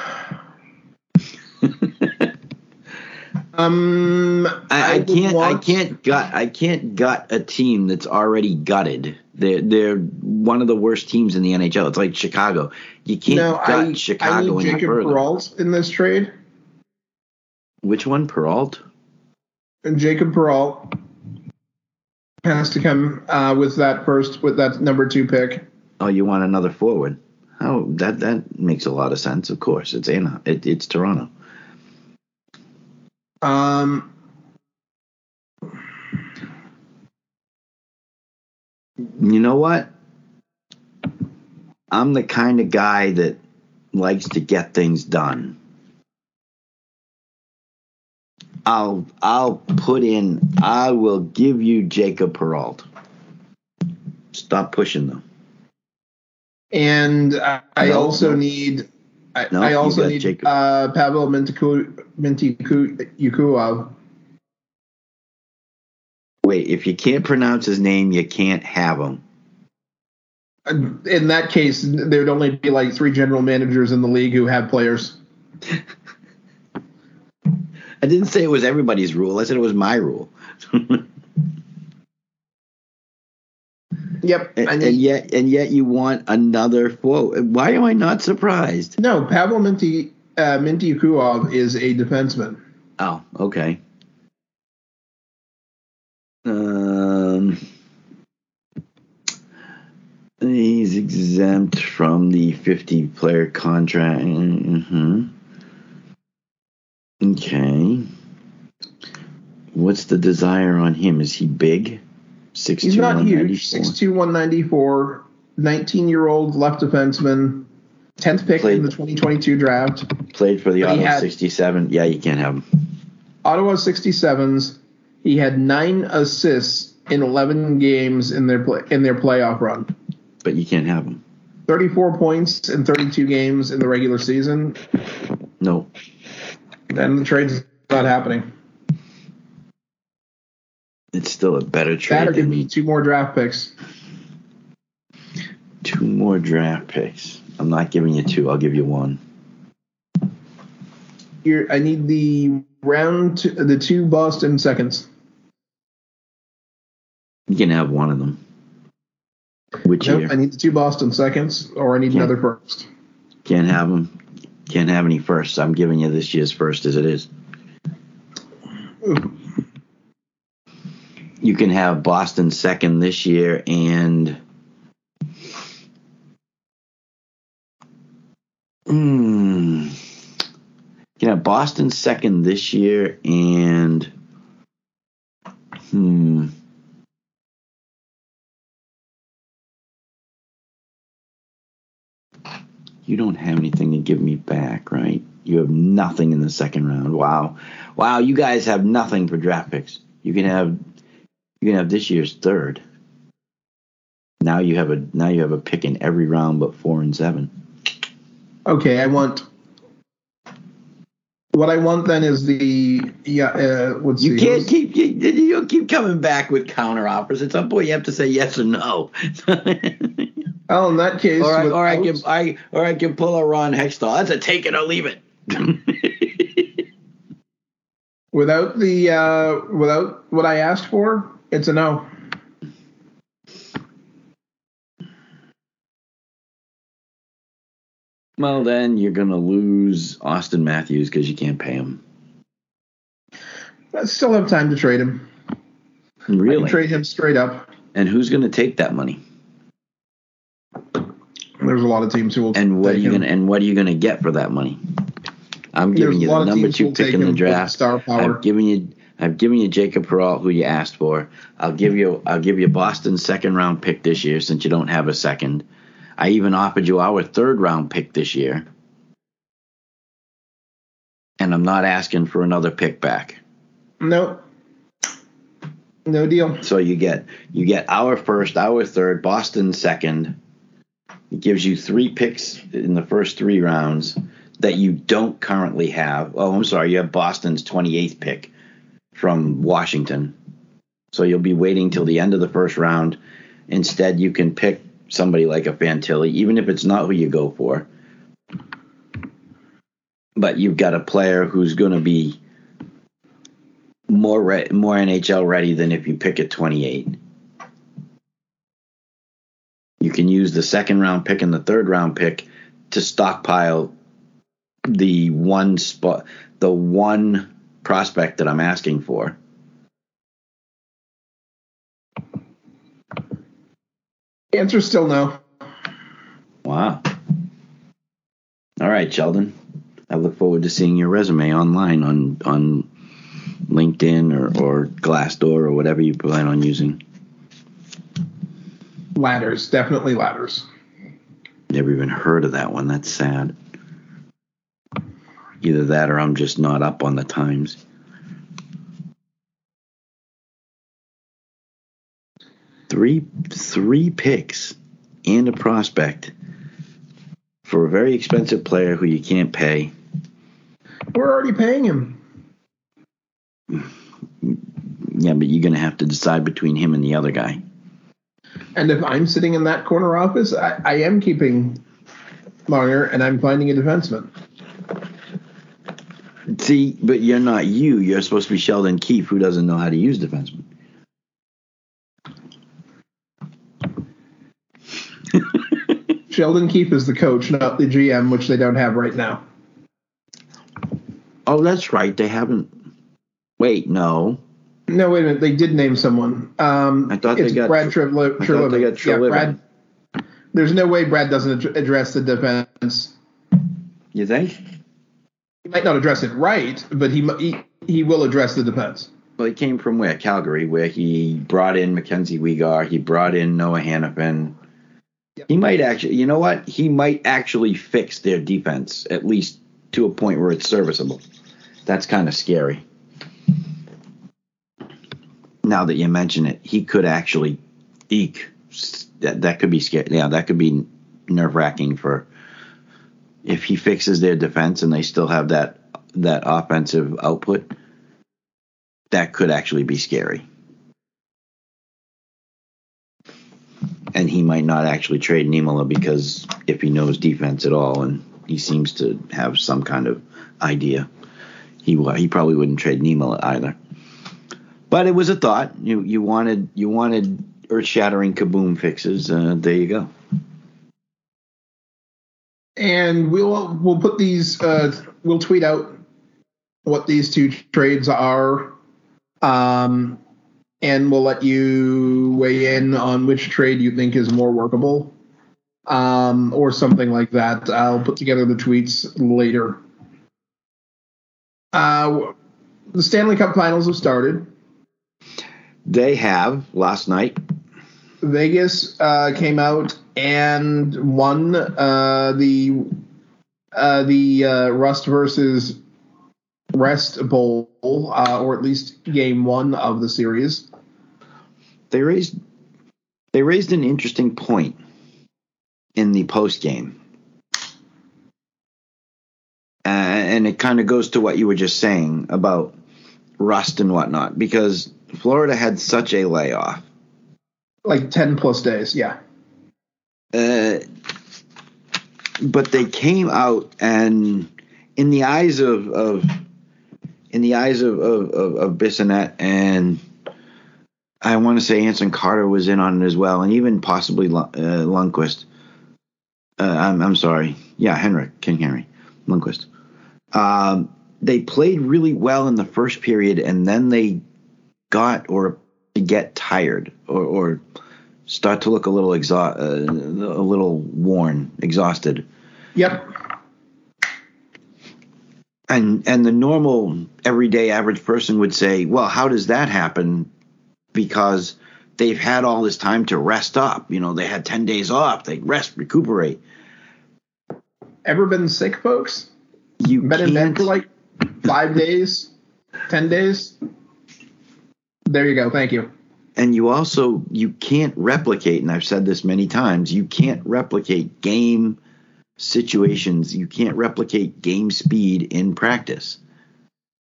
S2: Um,
S3: I, I
S2: would
S3: can't. I can't gut. I can't gut a team that's already gutted. They're they're one of the worst teams in the NHL. It's like Chicago. You can't
S2: No,
S3: gut
S2: I, I need Jacob. Perreault in this trade.
S3: Which one, Perreault?
S2: And Jacob Perreault has to come uh, with that first, with that number two pick.
S3: Oh, you want another forward? Oh, that that makes a lot of sense. Of course, it's Anna. It, it's Toronto.
S2: Um,
S3: You know what? I'm the kind of guy that likes to get things done. I'll I'll put in I will give you Jacob Perreault. Stop pushing them.
S2: and I, I also need. I,
S3: No,
S2: I also need
S3: Jacob.
S2: uh, Pavel Mintiku, Mintiku.
S3: Wait, if you can't pronounce his name, you can't have him.
S2: In that case, there'd only be like three general managers in the league who have players.
S3: I didn't say it was everybody's rule. I said it was my rule.
S2: Yep.
S3: and,
S2: I
S3: and yet and yet you want another forward. Why am I not surprised?
S2: no, Pavel Minty, uh, Mintyukov is a defenseman.
S3: Oh, okay. He's exempt from the 50 player contract. hmm Okay. What's the desire on him? Is he big? Six
S2: He's not huge. 6'2", 194, 19 year old left defenseman, 10th pick
S3: Played-
S2: in the 2022 draft.
S3: Played for the
S2: But
S3: Ottawa 67. Yeah, you can't have him.
S2: Ottawa 67s. He had nine assists in 11 games in their play, in their playoff run.
S3: But you can't have him.
S2: 34 points in 32 games in the regular season,
S3: No.
S2: Then the trade's not happening.
S3: It's still a better trade.
S2: That or give me two more draft picks.
S3: Two more draft picks. I'm not giving you two. I'll give you one.
S2: Here, I need the round, two, the two Boston seconds.
S3: You can have one of them. Which
S2: Nope,
S3: year?
S2: I need the two Boston seconds, or I need
S3: Yeah.
S2: another first.
S3: Can't have them. Can't have any firsts. I'm giving you this year's first as it is. You can have Boston second this year and. Hmm. You can have Boston second this year and. You don't have anything to give me back, right? You have nothing in the second round. Wow. Wow, you guys have nothing for draft picks. You can have you can have this year's third. Now you have a now you have a pick in every round but 4 and 7.
S2: Okay, I want. What I want then is the yeah. Uh, what's
S3: You
S2: the,
S3: can't keep you, you keep coming back with counter offers. At some point you have to say yes or no.
S2: Oh, in that case,
S3: or I, or I can I or I can pull a Ron Hextall. That's a take it or leave it.
S2: without the uh, without what I asked for, it's a no.
S3: Well, then you're gonna lose Auston Matthews because you can't pay him.
S2: I still have time to trade him.
S3: Really?
S2: trade him straight up.
S3: and who's gonna take that money?
S2: There's a lot of teams who will.
S3: And what are you gonna and what are you gonna get for that money? I'm giving
S2: a
S3: you the number two pick in the draft.
S2: star power.
S3: I've given you I've given you Jacob Perreault, who you asked for. I'll give you I'll give you Boston's second round pick this year since you don't have a second. I even offered you our third round pick this year. And I'm not asking for another pick back.
S2: No. No deal.
S3: So you get you get our first, our third, Boston's second. It gives you three picks in the first three rounds that you don't currently have. Oh, I'm sorry, you have Boston's 28th pick from Washington. So you'll be waiting till the end of the first round. Instead, you can pick somebody like a Fantilli, even if it's not who you go for. But you've got a player who's going to be more re- more NHL ready than if you pick at 28. You can use the second round pick and the third round pick to stockpile the one spot, the one prospect that I'm asking for.
S2: Answer still no.
S3: Wow. All right, Sheldon. I look forward to seeing your resume online on on LinkedIn or, or Glassdoor or whatever you plan on using.
S2: Ladders, definitely ladders.
S3: Never even heard of that one. That's sad. Either that or I'm just not up on the times. Three three picks and a prospect for a very expensive player who you can't pay.
S2: We're already paying him.
S3: Yeah, but you're going to have to decide between him and the other guy.
S2: And if I'm sitting in that corner office, I, I am keeping Marner and I'm finding a defenseman.
S3: See, but you're not you. You're supposed to be Sheldon Keefe, who doesn't know how to use defensemen.
S2: Sheldon Keefe is the coach, not the GM, which they don't have right now.
S3: Oh, that's right. They haven't. Wait, no.
S2: No, wait a minute. They did name someone. Um,
S3: I thought they got-
S2: Brad Trevlo-
S3: I thought they got
S2: Yeah, Brad. There's no way Brad doesn't ad- address the defense.
S3: You think?
S2: He might not address it right, but he he, he will address the defense.
S3: Well, he came from where? Calgary, where he brought in Mackenzie Weegar. He brought in Noah Hanifin.
S2: Yep.
S3: He might actually, you know what? He might actually fix their defense, at least to a point where it's serviceable. That's kind of scary. Now that you mention it, he could actually eke. That, that could be scary. Yeah, that could be nerve wracking for if he fixes their defense and they still have that that offensive output. That could actually be scary. And he might not actually trade Niemela because if he knows defense at all, and he seems to have some kind of idea, he he probably wouldn't trade Niemela either. But it was a thought. You you wanted you wanted earth shattering kaboom fixes. Uh, there you go.
S2: and we'll we'll put these uh, we'll tweet out what these two trades are um, and we'll let you weigh in on which trade you think is more workable um, or something like that. I'll put together the tweets later. Uh, the stanley cup finals have started.
S3: They have last night.
S2: Vegas uh, came out and won uh, the uh, the uh, Rust versus Rest Bowl, uh, or at least game one of the series.
S3: They raised they raised an interesting point in the post game. Uh, and it kind of goes to what you were just saying about rust and whatnot, because Florida had such a layoff.
S2: Like ten plus days, yeah.
S3: Uh, but they came out and in the eyes of, of in the eyes of of, of, of Bissonnette and I want to say Anson Carter was in on it as well, and even possibly uh, Lundqvist. Uh, I'm I'm sorry, yeah, Henrik King Henry Lundqvist. Um, they played really well in the first period, and then they got or get tired or, or start to look a little exha- uh, a little worn, exhausted.
S2: Yep.
S3: And and the normal everyday average person would say, "Well, how does that happen?" Because they've had all this time to rest up. You know, they had 10 days off. They rest, recuperate.
S2: Ever been sick, folks?
S3: You
S2: Been in bed for like five days, ten days. There you go. Thank you.
S3: and you also you can't replicate and i've said this many times you can't replicate game situations you can't replicate game speed in practice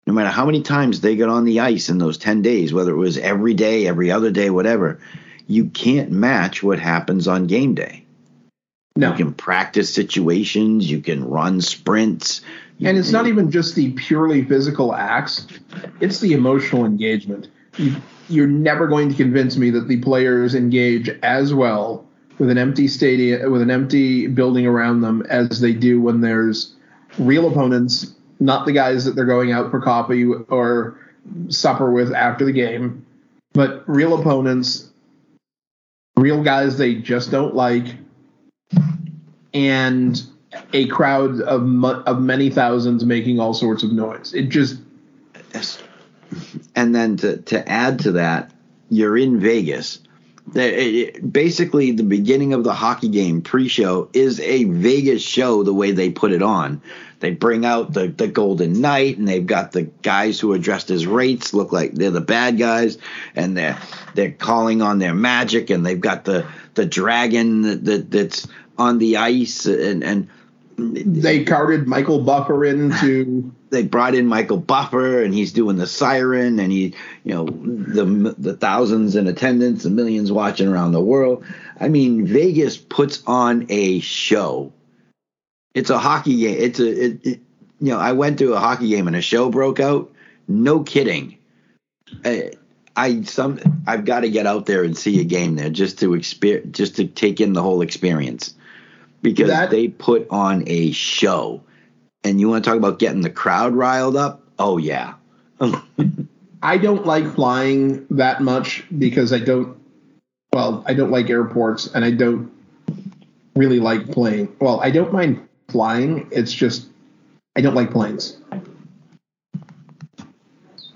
S3: no matter how many times they got on the ice in those 10 days whether it was every day every other day whatever you can't match what happens on game day
S2: No.
S3: You can practice situations. You can run sprints.
S2: And it's not even just the purely physical acts; it's the emotional engagement. You, you're never going to convince me that the players engage as well with an empty stadium, with an empty building around them, as they do when there's real opponents, not the guys that they're going out for coffee or supper with after the game, but real opponents, real guys they just don't like, and a crowd of of many thousands making all sorts of noise. It just.
S3: And then to, to add to that, you're in Vegas. It- it- eh, eh, basically, the beginning of the hockey game pre-show is a Vegas show. The way they put it on, they bring out the the Golden Knight, and they've got the guys who are dressed as Wraiths, look like they're the bad guys, and they're they're calling on their magic, and they've got the the dragon that, that that's on the ice, and and
S2: they carted Michael Buffer into
S3: they brought in Michael Buffer and he's doing the siren and he, you know, the the thousands in attendance, the millions watching around the world. I mean, Vegas puts on a show. It's a hockey game. It's a, it, it, you know, I went to a hockey game and a show broke out. No kidding. I, I some I've got to get out there and see a game there just to exper- just to take in the whole experience because
S2: That-
S3: they put on a show. And you want to talk about getting the crowd riled up? Oh yeah.
S2: I don't like flying that much because I don't. Well, I don't like airports, and I don't really like playing. Well, I don't mind flying. It's just I don't like planes.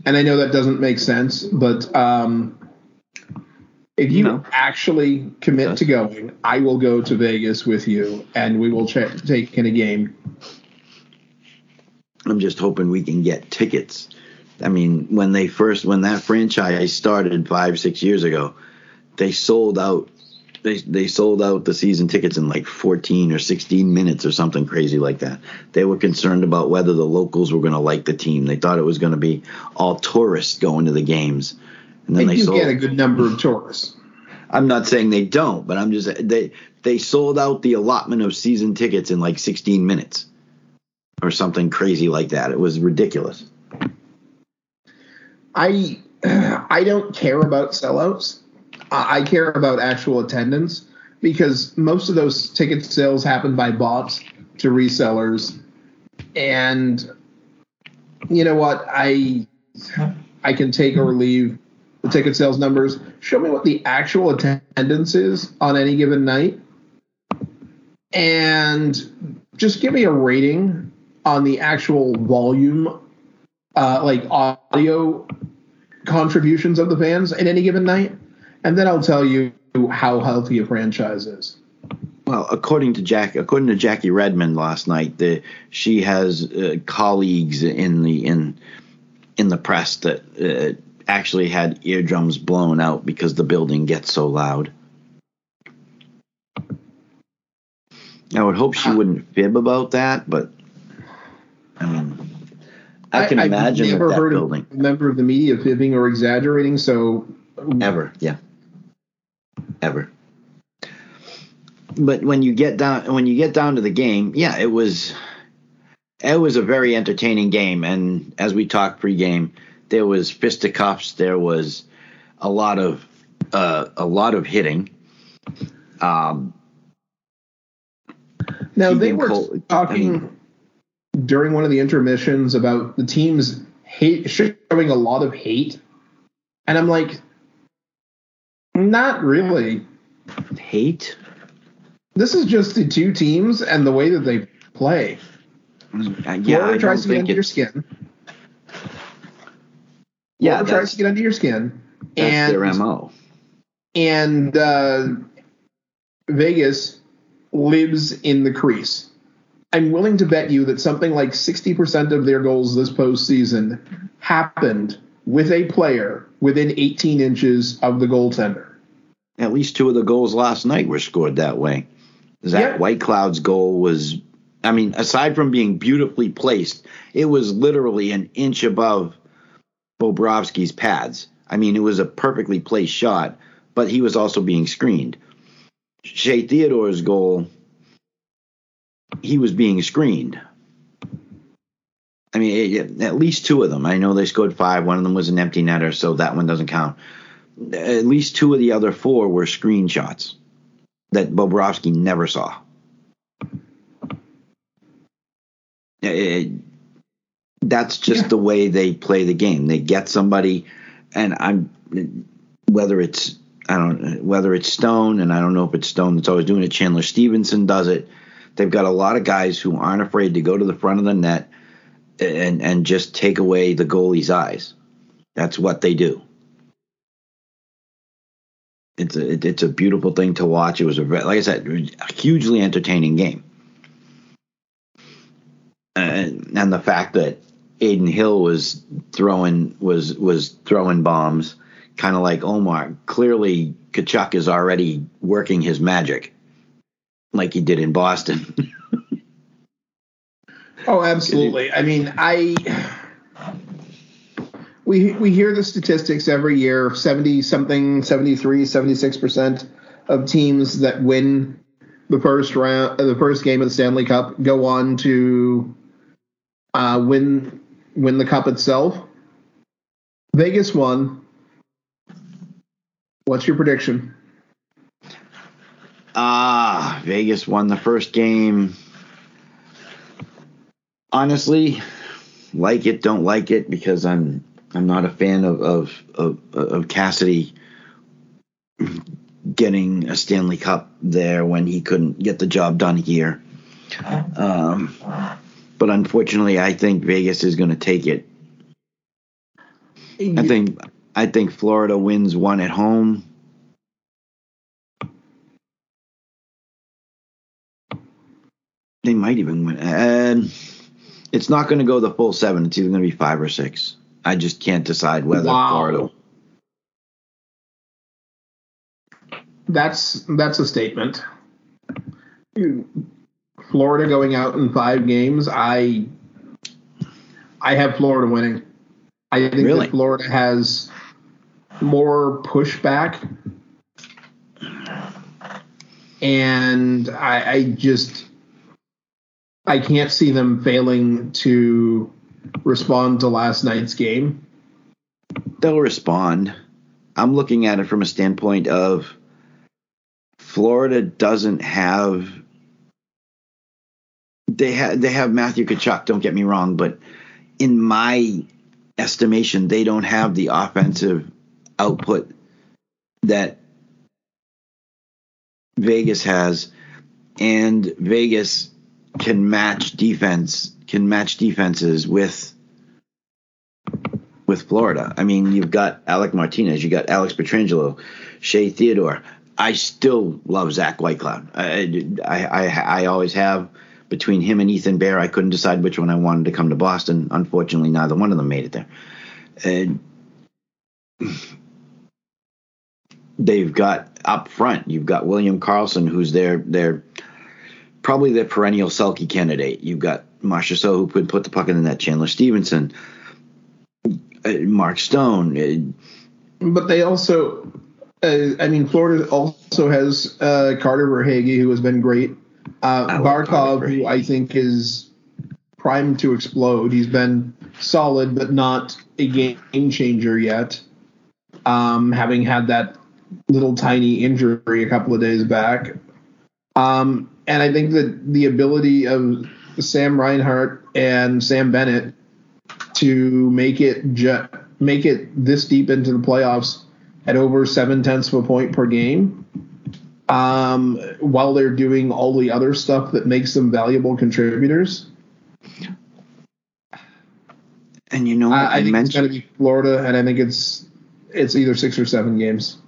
S2: And I know that doesn't make sense, but um, if you
S3: No.
S2: actually commit
S3: Does.
S2: to going, I will go to Vegas with you, and we will check, take in a game.
S3: I'm just hoping we can get tickets. I mean, when they first when that franchise started five six years ago, they sold out. They they sold out the season tickets in like 14 or 16 minutes or something crazy like that. They were concerned about whether the locals were going to like the team. They thought it was going to be all tourists going to the games, and then
S2: They
S3: they sold.
S2: get a good number of tourists.
S3: I'm not saying they don't, but I'm just they they sold out the allotment of season tickets in like 16 minutes or something crazy like that. It was ridiculous.
S2: I I don't care about sellouts. I I care about actual attendance because most of those ticket sales happen by bots to resellers, and you know what I I can take or leave the ticket sales numbers. Show me what the actual attendance is on any given night, and just give me a rating on the actual volume, uh, like audio contributions of the fans in any given night, and then I'll tell you how healthy a franchise is.
S3: Well, according to Jack, according to Jackie Redmond last night, the, she has uh, colleagues in the in in the press that uh, actually had eardrums blown out because the building gets so loud. I would hope she wouldn't fib about that, but I mean, I can
S2: I've
S3: imagine
S2: never
S3: that,
S2: heard
S3: building
S2: a member of the media fibbing or exaggerating. So
S3: ever, yeah, ever. But when you get down, when you get down to the game, yeah, it was, it was a very entertaining game. And as we talked pregame, there was fisticuffs, there was a lot of, uh, a lot of hitting. Um,
S2: now they were
S3: Cole-
S2: talking
S3: I mean-
S2: during one of the intermissions about the teams hate showing a lot of hate, and I'm like, not really.
S3: hate.
S2: This is just the two teams and the way that they play.
S3: Uh, yeah, I
S2: Florida tries to get
S3: think
S2: under your skin.
S3: Yeah,
S2: Florida tries to get under your skin.
S3: that's
S2: and
S3: their mo.
S2: and uh, Vegas lives in the crease. I'm willing to bet you that something like 60% of their goals this postseason happened with a player within 18 inches of the goaltender.
S3: At least two of the goals last night were scored that way. Zach
S2: Yeah.
S3: Whitecloud's goal was, I mean, aside from being beautifully placed, it was literally an inch above Bobrovsky's pads. I mean, it was a perfectly placed shot, but he was also being screened. Shea Theodore's goal he was being screened. I mean, it, at least two of them. I know they scored five. One of them was an empty netter, so that one doesn't count. At least two of the other four were screenshots that Bobrovsky never saw. It, that's just yeah. the way they play the game. They get somebody, and I'm whether it's I don't whether it's Stone, and I don't know if it's Stone that's always doing it. Chandler Stephenson does it. They've got a lot of guys who aren't afraid to go to the front of the net and and just take away the goalie's eyes. That's what they do. It's a it's a beautiful thing to watch. It was a like I said, a hugely entertaining game. And, and the fact that Adin Hill was throwing was was throwing bombs, kind of like Omar. Clearly, Tkachuk is already working his magic, like he did in Boston.
S2: Oh, absolutely. I mean, I we we hear the statistics every year 70 something 73 76% of teams that win the first round the first game of the Stanley Cup go on to uh, win win the cup itself. Vegas won. What's your prediction?
S3: Ah, Vegas won the first game honestly, like it, don't like it because I'm I'm not a fan of of of, of Cassidy getting a Stanley Cup there when he couldn't get the job done here. Um, but unfortunately, I think Vegas is going to take it. I think I think Florida wins one at home. They might even win. It's not going to go the full seven. It's either going to be five or six. I just can't decide whether wow. Florida.
S2: That's that's a statement. Florida going out in five games. I I have Florida winning. I think really? that Florida has more pushback, and I, I just I can't see them failing to respond to last night's game.
S3: They'll respond. I'm looking at it from a standpoint of Florida doesn't have they have they have Matthew Tkachuk, don't get me wrong, but in my estimation, they don't have the offensive output that Vegas has. And Vegas can match defense can match defenses with with Florida. I mean, you've got Alec Martinez, you got Alex Pietrangelo, Shea Theodore. I still love Zach Whitecloud. I, I, I, I always have. Between him and Ethan Bear, I couldn't decide which one I wanted to come to Boston. Unfortunately, neither one of them made it there. And they've got up front, you've got William Karlsson, who's their their probably the perennial Selke candidate. You've got Marchessault who put, put the puck in the net, Chandler Stephenson, uh, Mark Stone.
S2: Uh, but they also, uh, I mean, Florida also has uh, Carter Verhaeghe, who has been great. Uh, Barkov, who I think is primed to explode. He's been solid, but not a game changer yet. Um, having had that little tiny injury a couple of days back. Um, and I think that the ability of Sam Reinhart and Sam Bennett to make it ju- make it this deep into the playoffs at over seven tenths of a point per game, um, while they're doing all the other stuff that makes them valuable contributors.
S3: And you know,
S2: I, I think mentioned, it's going to be Florida, and I think it's it's either six or seven games.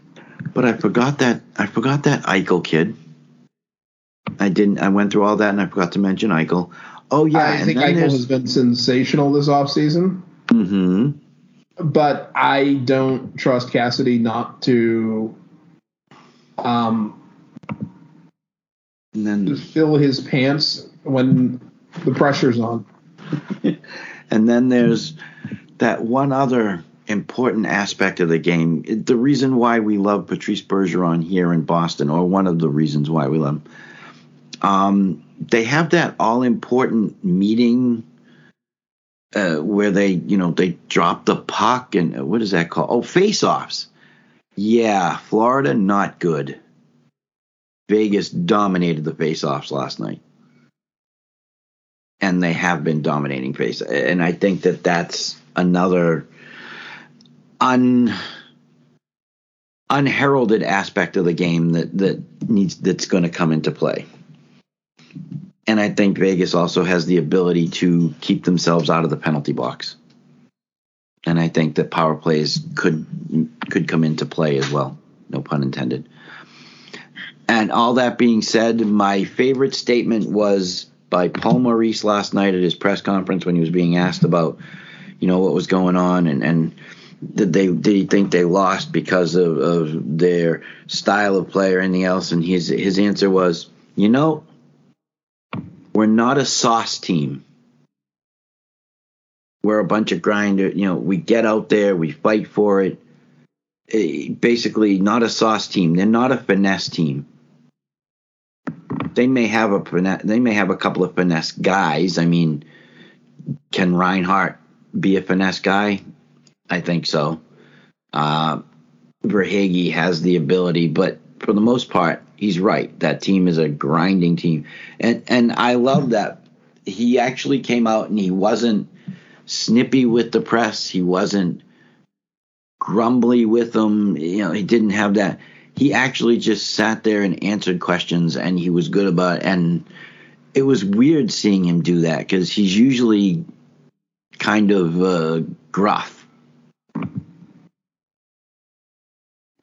S3: But I forgot that I forgot that Eichel kid. I didn't. I went through all that and I forgot to mention Eichel. Oh yeah,
S2: I think Eichel has been sensational this offseason.
S3: Mm-hmm.
S2: But I don't trust Cassidy not to um
S3: and then
S2: fill his pants when the pressure's on.
S3: and then there's that one other important aspect of the game. The reason why we love Patrice Bergeron here in Boston, or one of the reasons why we love him, Um, they have that all important meeting uh, where they, you know, they drop the puck and uh, what is that called? Oh, face offs. Yeah, Florida, not good. Vegas dominated the face offs last night. And they have been dominating face. And I think that that's another un unheralded aspect of the game that that needs that's going to come into play. And I think Vegas also has the ability to keep themselves out of the penalty box. And I think that power plays could could come into play as well. No pun intended. And all that being said, my favorite statement was by Paul Maurice last night at his press conference when he was being asked about, you know, what was going on and, and did they did he think they lost because of, of their style of play or anything else? And his his answer was, you know, we're not a sauce team. We're a bunch of grinder. You know, we get out there, we fight for it. Eh, basically, not a sauce team. They're not a finesse team. They may have a they may have a couple of finesse guys. I mean, can Reinhart be a finesse guy? I think so. Uh, Verhaeghe has the ability, but for the most part, he's right. That team is a grinding team, and and I love that he actually came out and he wasn't snippy with the press. He wasn't grumbly with them. You know, he didn't have that. He actually just sat there and answered questions, and he was good about it. And it was weird seeing him do that because he's usually kind of uh, gruff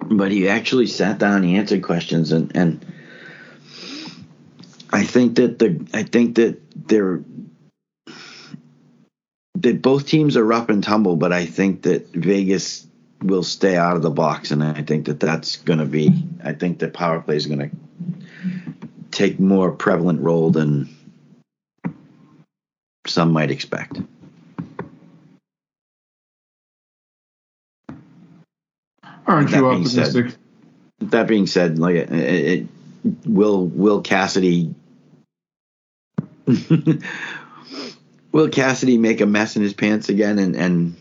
S3: but he actually sat down he answered questions and and i think that the i think that they're that both teams are rough and tumble but i think that vegas will stay out of the box and i think that that's going to be i think that power play is going to take more prevalent role than some might expect
S2: Aren't you optimistic?
S3: Said, that being said, like it, it, will will Cassidy will Cassidy make a mess in his pants again? And and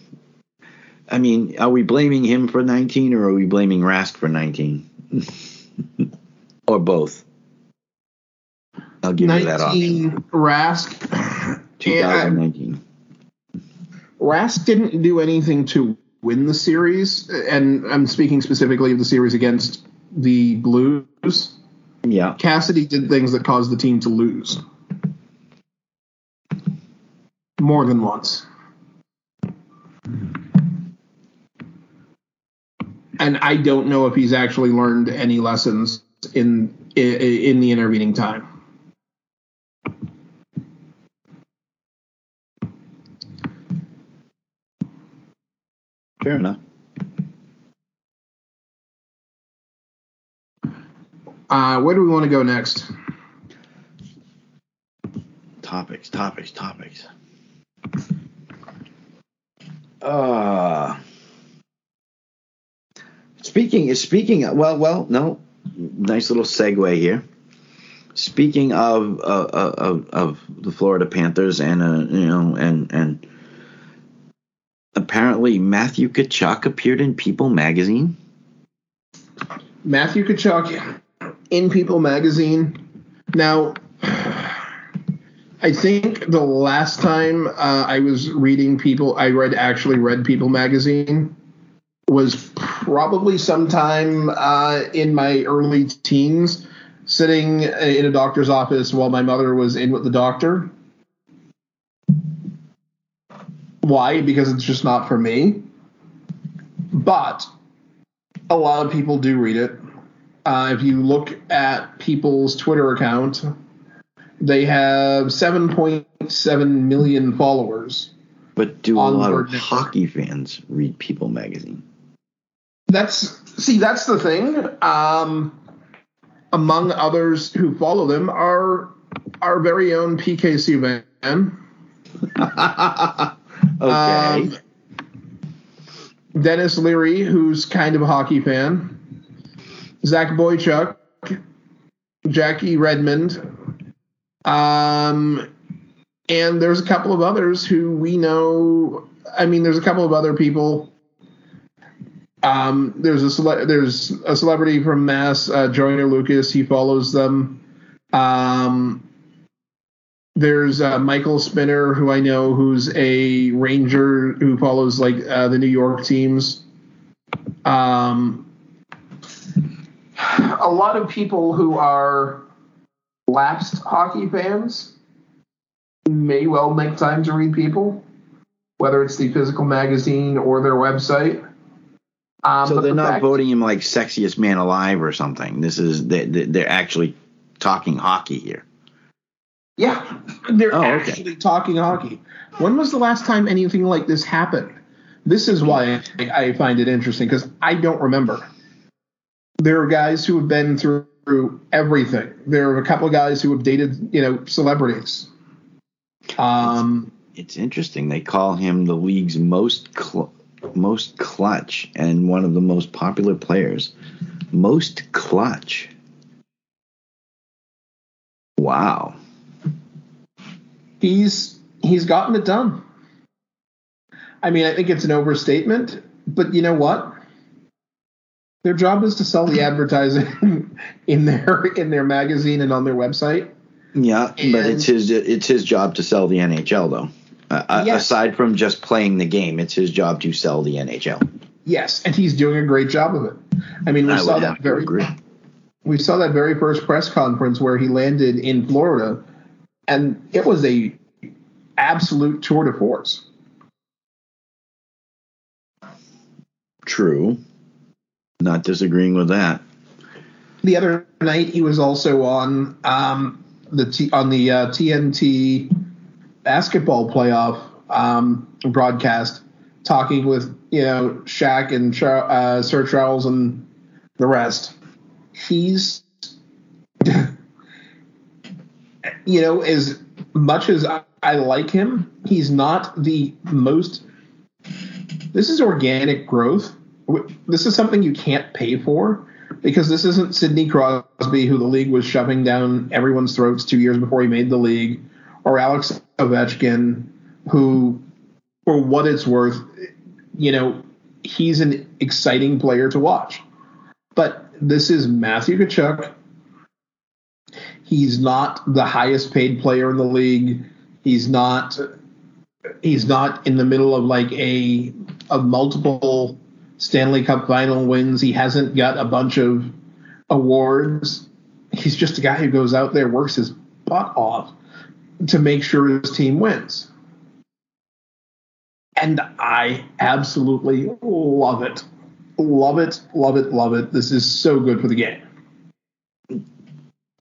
S3: I mean, are we blaming him for 19 or are we blaming Rask for 19? or both?
S2: I'll give 19, you that option. Rask.
S3: 2019.
S2: Rask didn't do anything to win the series, and I'm speaking specifically of the series against the Blues.
S3: Yeah.
S2: Cassidy did things that caused the team to lose. More than once. And I don't know if he's actually learned any lessons in in, in the intervening time.
S3: Fair enough.
S2: Uh, where do we want to go next?
S3: Topics, topics, topics. Uh, speaking is speaking well well no nice little segue here. Speaking of uh, of of the Florida Panthers and uh, you know and and apparently Matthew Tkachuk appeared in People magazine.
S2: Matthew Tkachuk in People magazine. Now, I think the last time uh, I was reading People, I read actually read People magazine was probably sometime uh, in my early teens, sitting in a doctor's office while my mother was in with the doctor Why? Because it's just not for me. But a lot of people do read it. Uh, if you look at people's Twitter account, they have 7.7 million followers.
S3: But do a lot of hockey fans read People magazine?
S2: That's see, that's the thing. Um, among others who follow them are our very own PK Subban.
S3: Okay. Um,
S2: Denis Leary, who's kind of a hockey fan. Zach Boychuk, Jackie Redmond, Um, and there's a couple of others who we know. I mean, there's a couple of other people. Um, there's a cele- there's a celebrity from Mass, uh, Joyner Lucas. He follows them. Um, there's uh, Michael Spinner, who I know, who's a ranger who follows like uh, the New York teams. Um, a lot of people who are lapsed hockey fans may well make time to read people, whether it's the physical magazine or their website. Um,
S3: So they're
S2: the
S3: not
S2: fact-
S3: voting him like sexiest man alive or something. This is they, they- they're actually talking hockey here.
S2: Yeah, they're
S3: Oh, okay.
S2: actually talking hockey. When was the last time anything like this happened? This is why I, I find it interesting because I don't remember. There are guys who have been through, everything. There are a couple of guys who have dated, you know, celebrities. Um,
S3: It's interesting. They call him the league's most cl- most clutch and one of the most popular players. Most clutch. Wow.
S2: he's he's gotten it done. I mean, I think it's an overstatement, but you know what? Their job is to sell the advertising in their in their magazine and on their website.
S3: Yeah, but it's his it's his job to sell the NHL though. Uh,
S2: Yes.
S3: Aside from just playing the game, it's his job to sell the NHL.
S2: Yes, and he's doing a great job of it. I mean, we
S3: I
S2: saw that very we saw that very first press conference where he landed in Florida, and it was a absolute tour de force.
S3: True. Not disagreeing with that.
S2: The other night, he was also on um, the T- on the uh, TNT basketball playoff um, broadcast, talking with you know Shaq and uh, Sir Charles and the rest. He's you know as much as I, I like him, he's not the most. This is organic growth. This is something you can't pay for because this isn't Sidney Crosby, who the league was shoving down everyone's throats two years before he made the league, or Alex Ovechkin, who, for what it's worth, you know, he's an exciting player to watch. But this is Matthew Tkachuk. He's not the highest paid player in the league. He's not. He's not in the middle of like a of multiple Stanley Cup final wins. He hasn't got a bunch of awards. He's just a guy who goes out there, works his butt off to make sure his team wins. And I absolutely love it. Love it, love it, love it. This is so good for the game.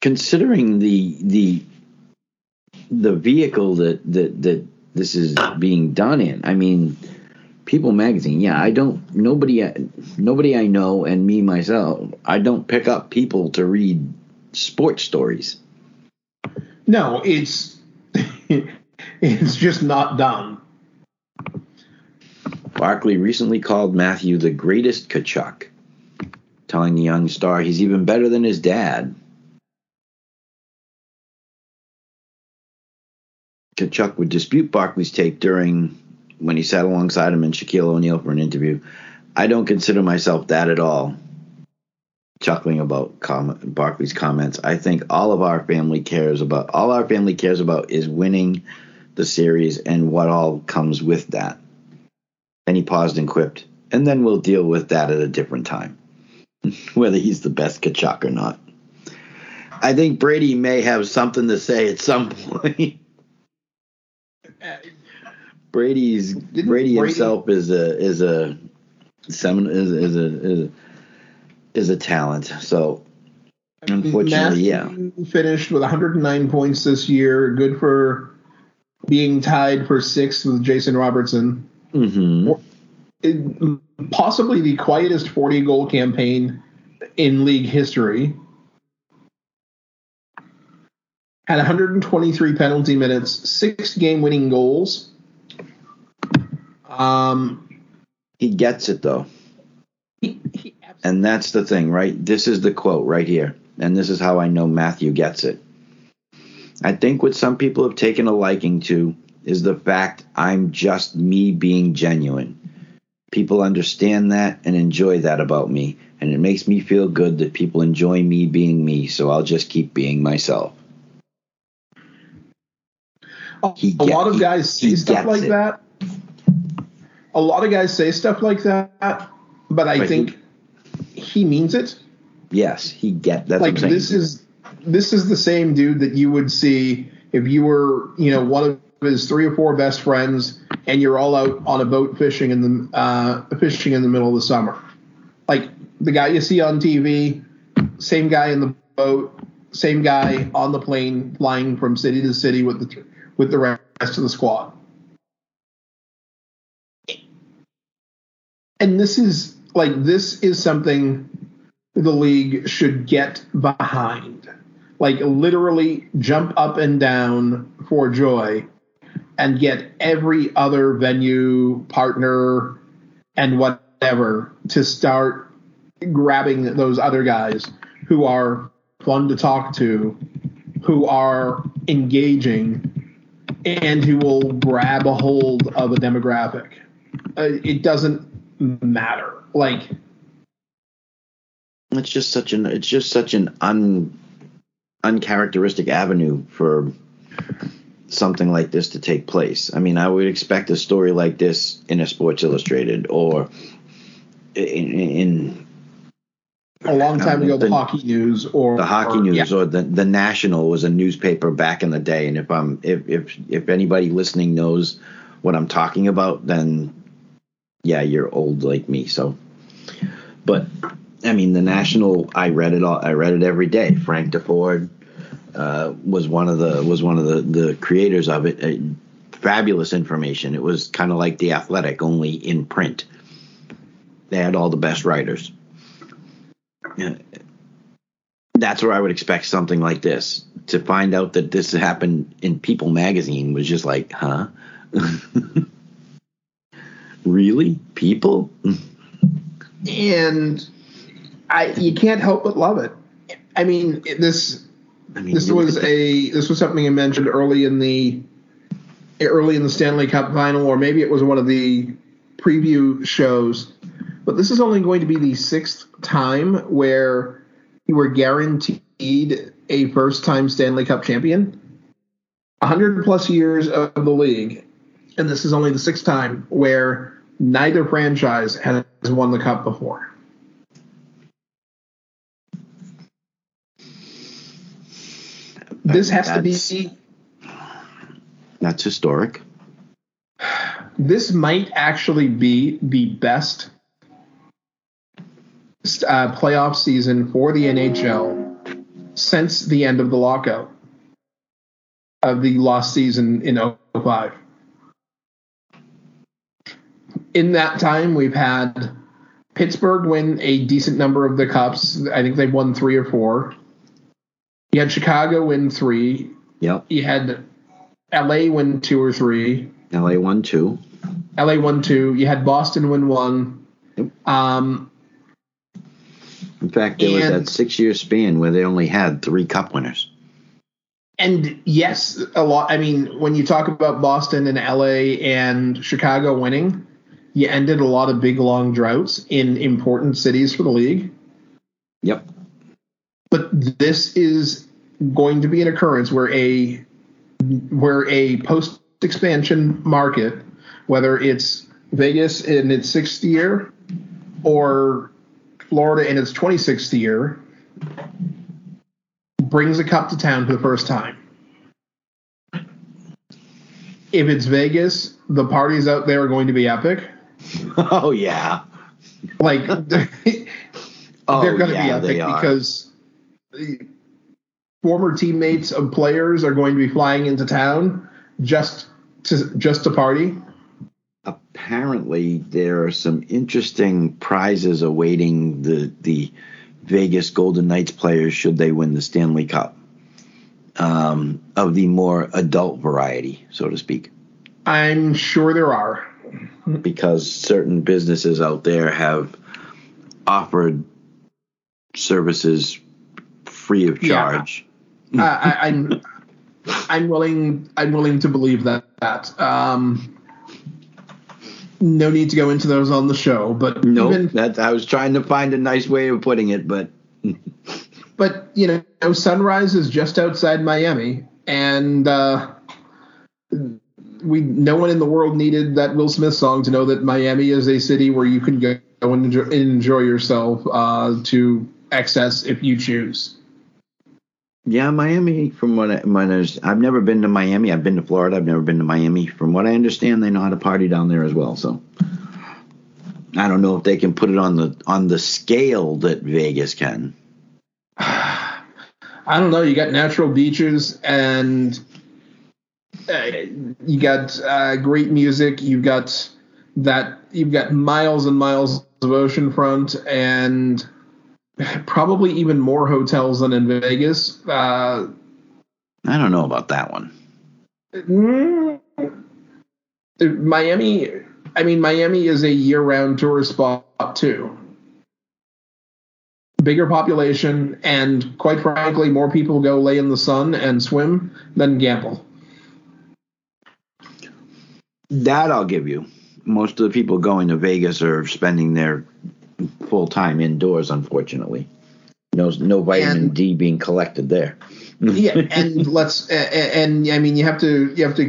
S3: Considering the the the vehicle that that that this is being done in, I mean, People Magazine. Yeah, I don't. Nobody. Nobody I know, and me myself, I don't pick up People to read sports stories.
S2: No, it's it's just not done.
S3: Barkley recently called Matthew the greatest Tkachuk, telling the young star he's even better than his dad. Tkachuk would dispute Barkley's take during when he sat alongside him and Shaquille O'Neal for an interview. I don't consider myself that at all. Chuckling about com- Barkley's comments, I think all of our family cares about all our family cares about is winning the series and what all comes with that. And he paused and quipped, and then we'll deal with that at a different time, whether he's the best Tkachuk or not. I think Brady may have something to say at some point. Brady's Brady,
S2: Brady-
S3: himself is a is a is a is a is a talent. So unfortunately, yeah.
S2: Finished with 109 points this year. Good for being tied for sixth with Jason Robertson.
S3: hmm
S2: It- possibly the quietest 40 goal campaign in league history. Had 123 penalty minutes, six game winning goals. Um,
S3: He gets it though. And that's the thing, right? This is the quote right here. And this is how I know Matthew gets it. I think what some people have taken a liking to is the fact I'm just me being genuine. People understand that and enjoy that about me, and it makes me feel good that people enjoy me being me, so I'll just keep being myself.
S2: He a get, lot of guys he, say stuff like it. that. A lot of guys say stuff like that, but I but think he, means it.
S3: Yes, he get that.
S2: Like this is this is the same dude that you would see if you were, you know, one of his three or four best friends, and you're all out on a boat fishing in the uh, fishing in the middle of the summer. Like the guy you see on TV, same guy in the boat, same guy on the plane flying from city to city with the with the rest of the squad. And this is like this is something the league should get behind. Like literally jump up and down for joy and get every other venue partner and whatever to start grabbing those other guys who are fun to talk to, who are engaging, and who will grab a hold of a demographic. Uh, it doesn't matter. Like
S3: it's just such an it's just such an un uncharacteristic avenue for something like this to take place. I mean, I would expect a story like this in a Sports Illustrated or in, in
S2: a long time uh, ago, the, the, hockey news or
S3: the hockey or, news yeah. or the the National was a newspaper back in the day. And if I'm if if if anybody listening knows what I'm talking about, then yeah, you're old like me. So, but I mean, the National, I read it all. I read it every day. Frank Deford uh, was one of the was one of the the creators of it. Uh, fabulous information. It was kind of like the Athletic, only in print. They had all the best writers. Yeah. That's where I would expect something like this. To find out that this happened in People magazine was just like, huh? really? People?
S2: and I you can't help but love it. I mean, this I mean, this was a this was something you mentioned early in the early in the Stanley Cup final, or maybe it was one of the preview shows. But this is only going to be the sixth time where you were guaranteed a first time Stanley Cup champion. 100 plus years of the league, and this is only the sixth time where neither franchise has won the cup before. This has to be.
S3: That's historic.
S2: This might actually be the best uh, playoff season for the NHL since the end of the lockout of the lost season in 05. In that time, we've had Pittsburgh win a decent number of the cups. I think they've won three or four. You had Chicago win three.
S3: Yep.
S2: You had LA win two or three.
S3: LA won two.
S2: LA won two. You had Boston win one. Yep. Um,
S3: in fact, there was that six year span where they only had three cup winners.
S2: And yes, a lot. I mean, when you talk about Boston and LA and Chicago winning, you ended a lot of big long droughts in important cities for the league.
S3: Yep.
S2: But this is going to be an occurrence where a where a post expansion market, whether it's Vegas in its sixth year or Florida in its 26th year, brings a cup to town for the first time. If it's Vegas, the parties out there are going to be epic.
S3: Oh yeah,
S2: like oh, they're going to yeah, be epic because former teammates of players are going to be flying into town just to just to party.
S3: Apparently, there are some interesting prizes awaiting the the Vegas Golden Knights players should they win the Stanley Cup. Um, of the more adult variety, so to speak.
S2: I'm sure there are.
S3: Because certain businesses out there have offered services free of charge.
S2: Yeah. I, I'm willing. I'm willing to believe that. that. Um, no need to go into those on the show, but
S3: No,
S2: even,
S3: that I was trying to find a nice way of putting it, but
S2: but you know, Sunrise is just outside Miami, and uh, we no one in the world needed that Will Smith song to know that Miami is a city where you can go and enjoy, enjoy yourself uh, to excess if you choose.
S3: yeah, Miami. From what I, was, I've never been to Miami. I've been to Florida. I've never been to Miami. From what I understand, they know how to party down there as well. So I don't know if they can put it on the on the scale that Vegas can.
S2: I don't know. You got natural beaches and you got uh, great music. You've got that. You've got miles and miles of oceanfront and probably even more hotels than in Vegas. Uh,
S3: I don't know about that one.
S2: mm, Miami. I mean, Miami is a year-round tourist spot too. Bigger population, and quite frankly, more people go lay in the sun and swim than gamble.
S3: That I'll give you. Most of the people going to Vegas are spending their full time indoors. Unfortunately, no no vitamin
S2: And-
S3: D being collected there.
S2: yeah, and let's and, and I mean you have to you have to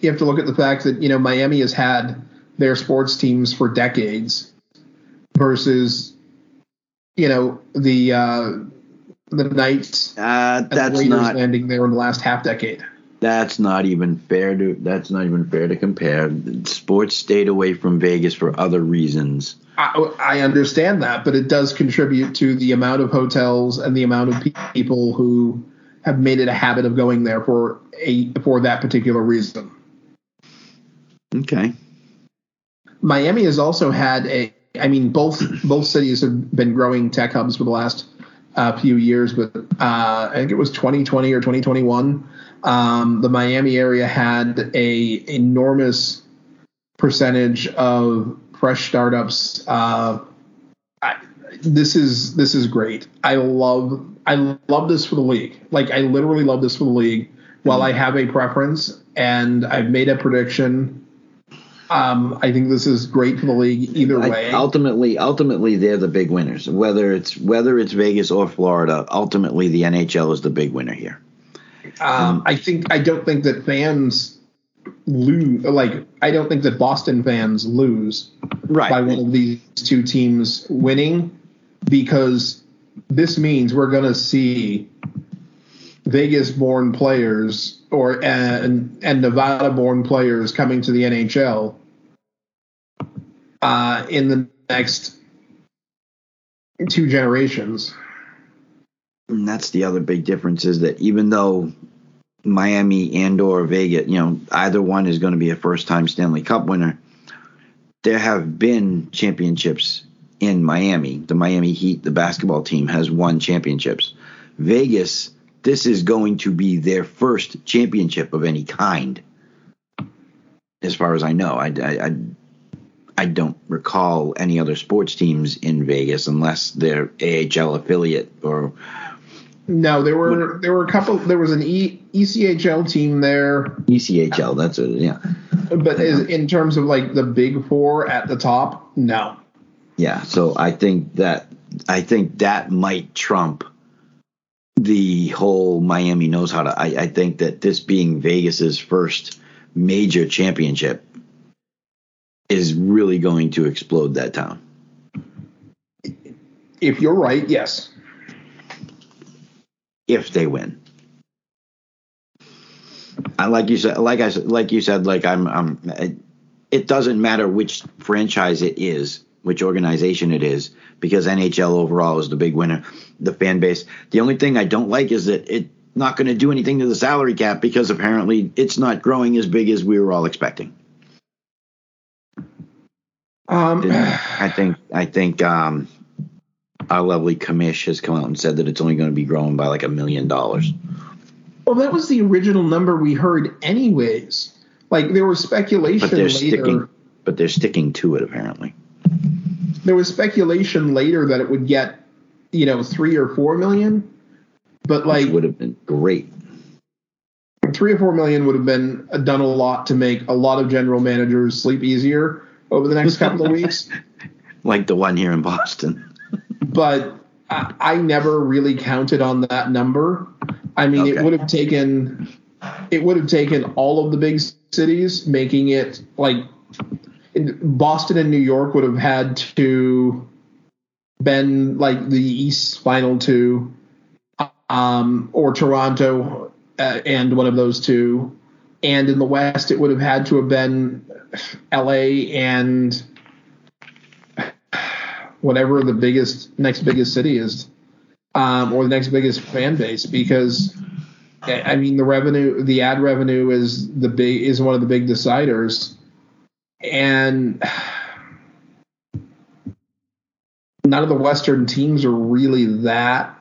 S2: you have to look at the fact that you know Miami has had their sports teams for decades versus you know the uh, the Knights
S3: Uh,
S2: the
S3: that's
S2: Raiders
S3: not
S2: landing there in the last half decade.
S3: That's not even fair to that's not even fair to compare. Sports stayed away from Vegas for other reasons.
S2: I, I understand that, but it does contribute to the amount of hotels and the amount of people who have made it a habit of going there for a for that particular reason.
S3: Okay.
S2: Miami has also had a. I mean, both both cities have been growing tech hubs for the last uh, few years, but uh, I think it was 2020 or 2021. Um, the Miami area had a enormous percentage of fresh startups. Uh, I, this is this is great. I love I love this for the league. Like I literally love this for the league. While I have a preference and I've made a prediction, um, I think this is great for the league either
S3: I-
S2: way.
S3: ultimately, ultimately, they're the big winners. Whether it's whether it's Vegas or Florida, ultimately the NHL is the big winner here.
S2: Um, I think I don't think that fans lose. Like I don't think that Boston fans lose
S3: Right.
S2: by one of these two teams winning because this means we're going to see Vegas-born players or and and Nevada-born players coming to the NHL uh, in the next two generations.
S3: And that's the other big difference is that even though Miami and or Vegas, you know, either one is going to be a first time Stanley Cup winner, there have been championships in Miami. The Miami Heat, the basketball team, has won championships. Vegas, this is going to be their first championship of any kind. As far as I know, I, I, I, don't recall any other sports teams in Vegas unless they're AHL affiliate or
S2: No, there were there were a couple. There was an e, ECHL team there,
S3: ECHL. That's it. Yeah,
S2: but in terms of like the big four at the top, no.
S3: yeah. So I think that I think that might trump the whole Miami knows how to. I, I think that this being Vegas's first major championship is really going to explode that town.
S2: If you're right, yes.
S3: if they win. I like you said, like I said, like you said, like I'm, I'm. It, it doesn't matter which franchise it is, which organization it is, because NHL overall is the big winner. The fan base. The only thing I don't like is that it's not going to do anything to the salary cap because apparently it's not growing as big as we were all expecting.
S2: Um,
S3: I think I think um, our lovely commish has come out and said that it's only going to be growing by like a million dollars.
S2: well, that was the original number we heard, anyways. Like there was speculation
S3: But they're
S2: later.
S3: sticking. But they're sticking to it apparently.
S2: There was speculation later that it would get, you know, three or four million. But like,
S3: which would have been great.
S2: three or four million would have been uh, done a lot to make a lot of general managers sleep easier over the next couple of weeks.
S3: Like the one here in Boston.
S2: But I, I never really counted on that number. I mean, it would have taken it would have taken all of the big cities, making it like in Boston and New York would have had to been like the East final two, um, or Toronto uh, and one of those two, and in the West it would have had to have been L.A. and whatever the biggest next biggest city is, um, or the next biggest fan base because. I mean, the revenue, the ad revenue is the big is one of the big deciders, and none of the Western teams are really that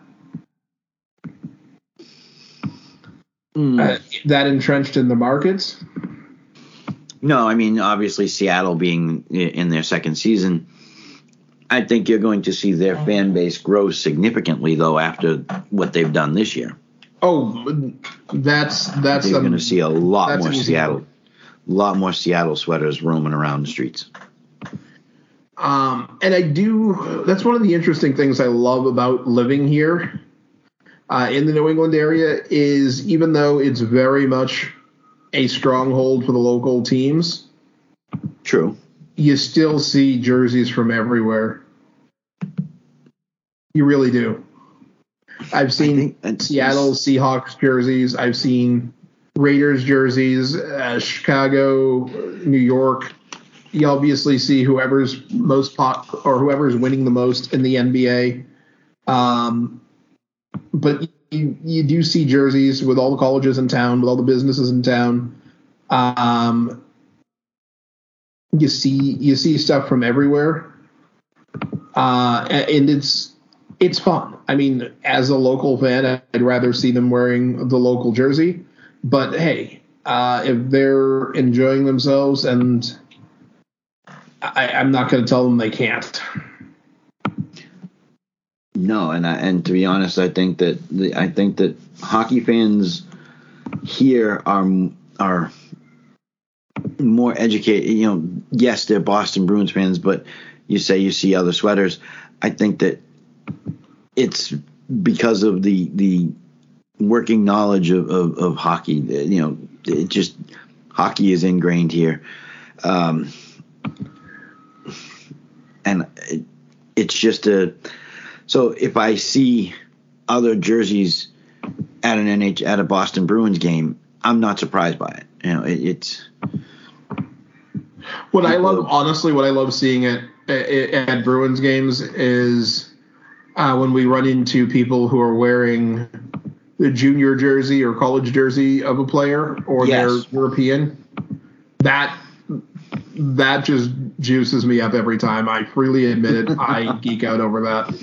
S2: uh, that entrenched in the markets.
S3: No, I mean obviously Seattle being in their second season, I think you're going to see their fan base grow significantly though after what they've done this year.
S2: Oh, that's that's
S3: you're going to see a lot more Seattle,
S2: one.
S3: lot more Seattle sweaters roaming around the streets.
S2: Um, and I do. That's one of the interesting things I love about living here uh, in the New England area is even though it's very much a stronghold for the local teams,
S3: True.
S2: you still see jerseys from everywhere. You really do. I've seen Seattle Seahawks jerseys. I've seen Raiders jerseys, uh, Chicago, New York. You obviously see whoever's most pop or whoever's winning the most in the NBA. Um, but you, you do see jerseys with all the colleges in town, with all the businesses in town. Um, you see you see stuff from everywhere, uh, and it's it's fun. I mean, as a local fan, I'd rather see them wearing the local jersey. But hey, uh, if they're enjoying themselves, and I, I'm not going to tell them they can't.
S3: No, and I, and to be honest, I think that the, I think that hockey fans here are are more educated. You know, yes, they're Boston Bruins fans, but you say you see other sweaters. I think that it's because of the the working knowledge of, of, of hockey. You know, it just hockey is ingrained here, um, and it, it's just a. So if I see other jerseys at an NH at a Boston Bruins game, I'm not surprised by it. You know, it, it's
S2: What I love, honestly, what I love seeing at at, at Bruins games is uh, when we run into people who are wearing the junior jersey or college jersey of a player, or
S3: Yes.
S2: they're European. That that just juices me up every time. I freely admit it. I geek out over that.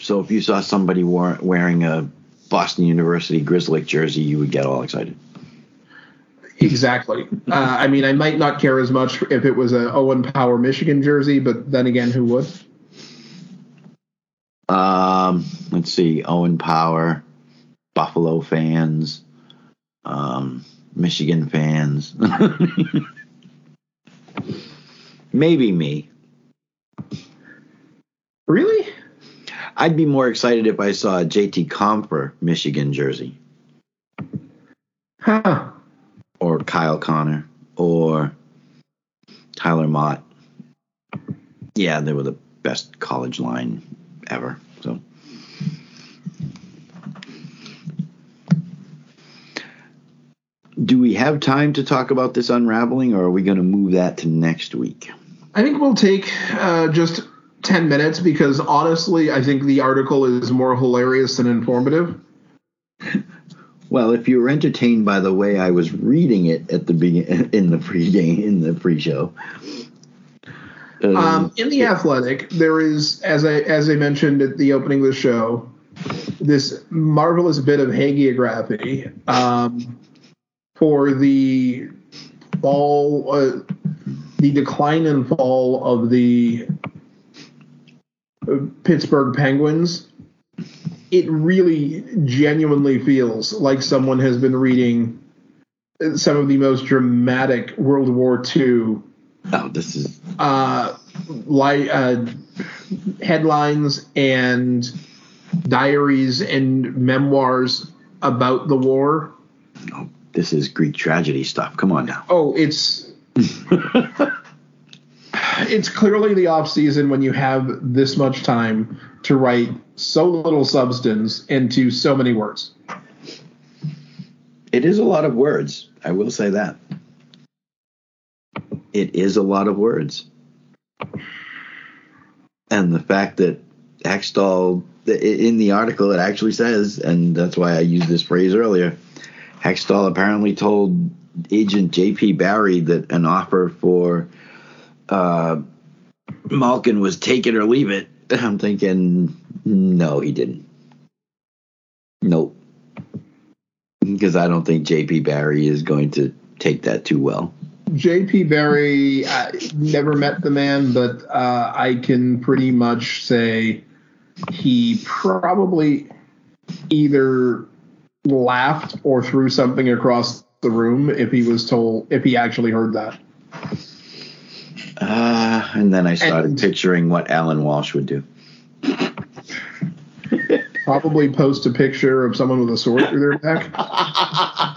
S3: so if you saw somebody wore, wearing a Boston University Grizzly jersey, you would get all excited.
S2: Exactly. Uh, I mean, I might not care as much if it was a Owen Power Michigan jersey, but then again, who would?
S3: Um, let's see, Owen Power, Buffalo fans, um, Michigan fans, maybe me.
S2: Really?
S3: I'd be more excited if I saw a JT Compher Michigan jersey
S2: Huh.
S3: or Kyle Connor or Tyler Motte. Yeah, they were the best college line ever. Do we have time to talk about this unraveling or are we going to move that to next week?
S2: I think we'll take uh, just 10 minutes because honestly, I think the article is more hilarious than informative.
S3: Well, if you were entertained by the way I was reading it at the begin in the pre-game in the pre-show, uh,
S2: Um, in the Athletic, there is, as I as I mentioned at the opening of the show, this marvelous bit of hagiography um, for the fall, uh, the decline and fall of the uh, Pittsburgh Penguins. it really genuinely feels like someone has been reading some of the most dramatic World War II
S3: Oh, this is
S2: uh, li- uh, headlines and diaries and memoirs about the war.
S3: oh, this is Greek tragedy stuff. Come on now.
S2: Oh, it's it's clearly the off season when you have this much time to write so little substance into so many words.
S3: It is a lot of words. I will say that. It is a lot of words. And the fact that Hextall, in the article, it actually says, and that's why I used this phrase earlier, Hextall apparently told agent J.P. Barry that an offer for uh, Malkin was take it or leave it. I'm thinking, no, he didn't. Nope. Because I don't think J.P. Barry is going to take that too well.
S2: J.P. Barry, I never met the man, but uh, I can pretty much say he probably either laughed or threw something across the room if he was told if he actually heard that.
S3: Uh, and then I started
S2: And-
S3: picturing what Allan Walsh would do.
S2: Probably post a picture of someone with a sword through their back.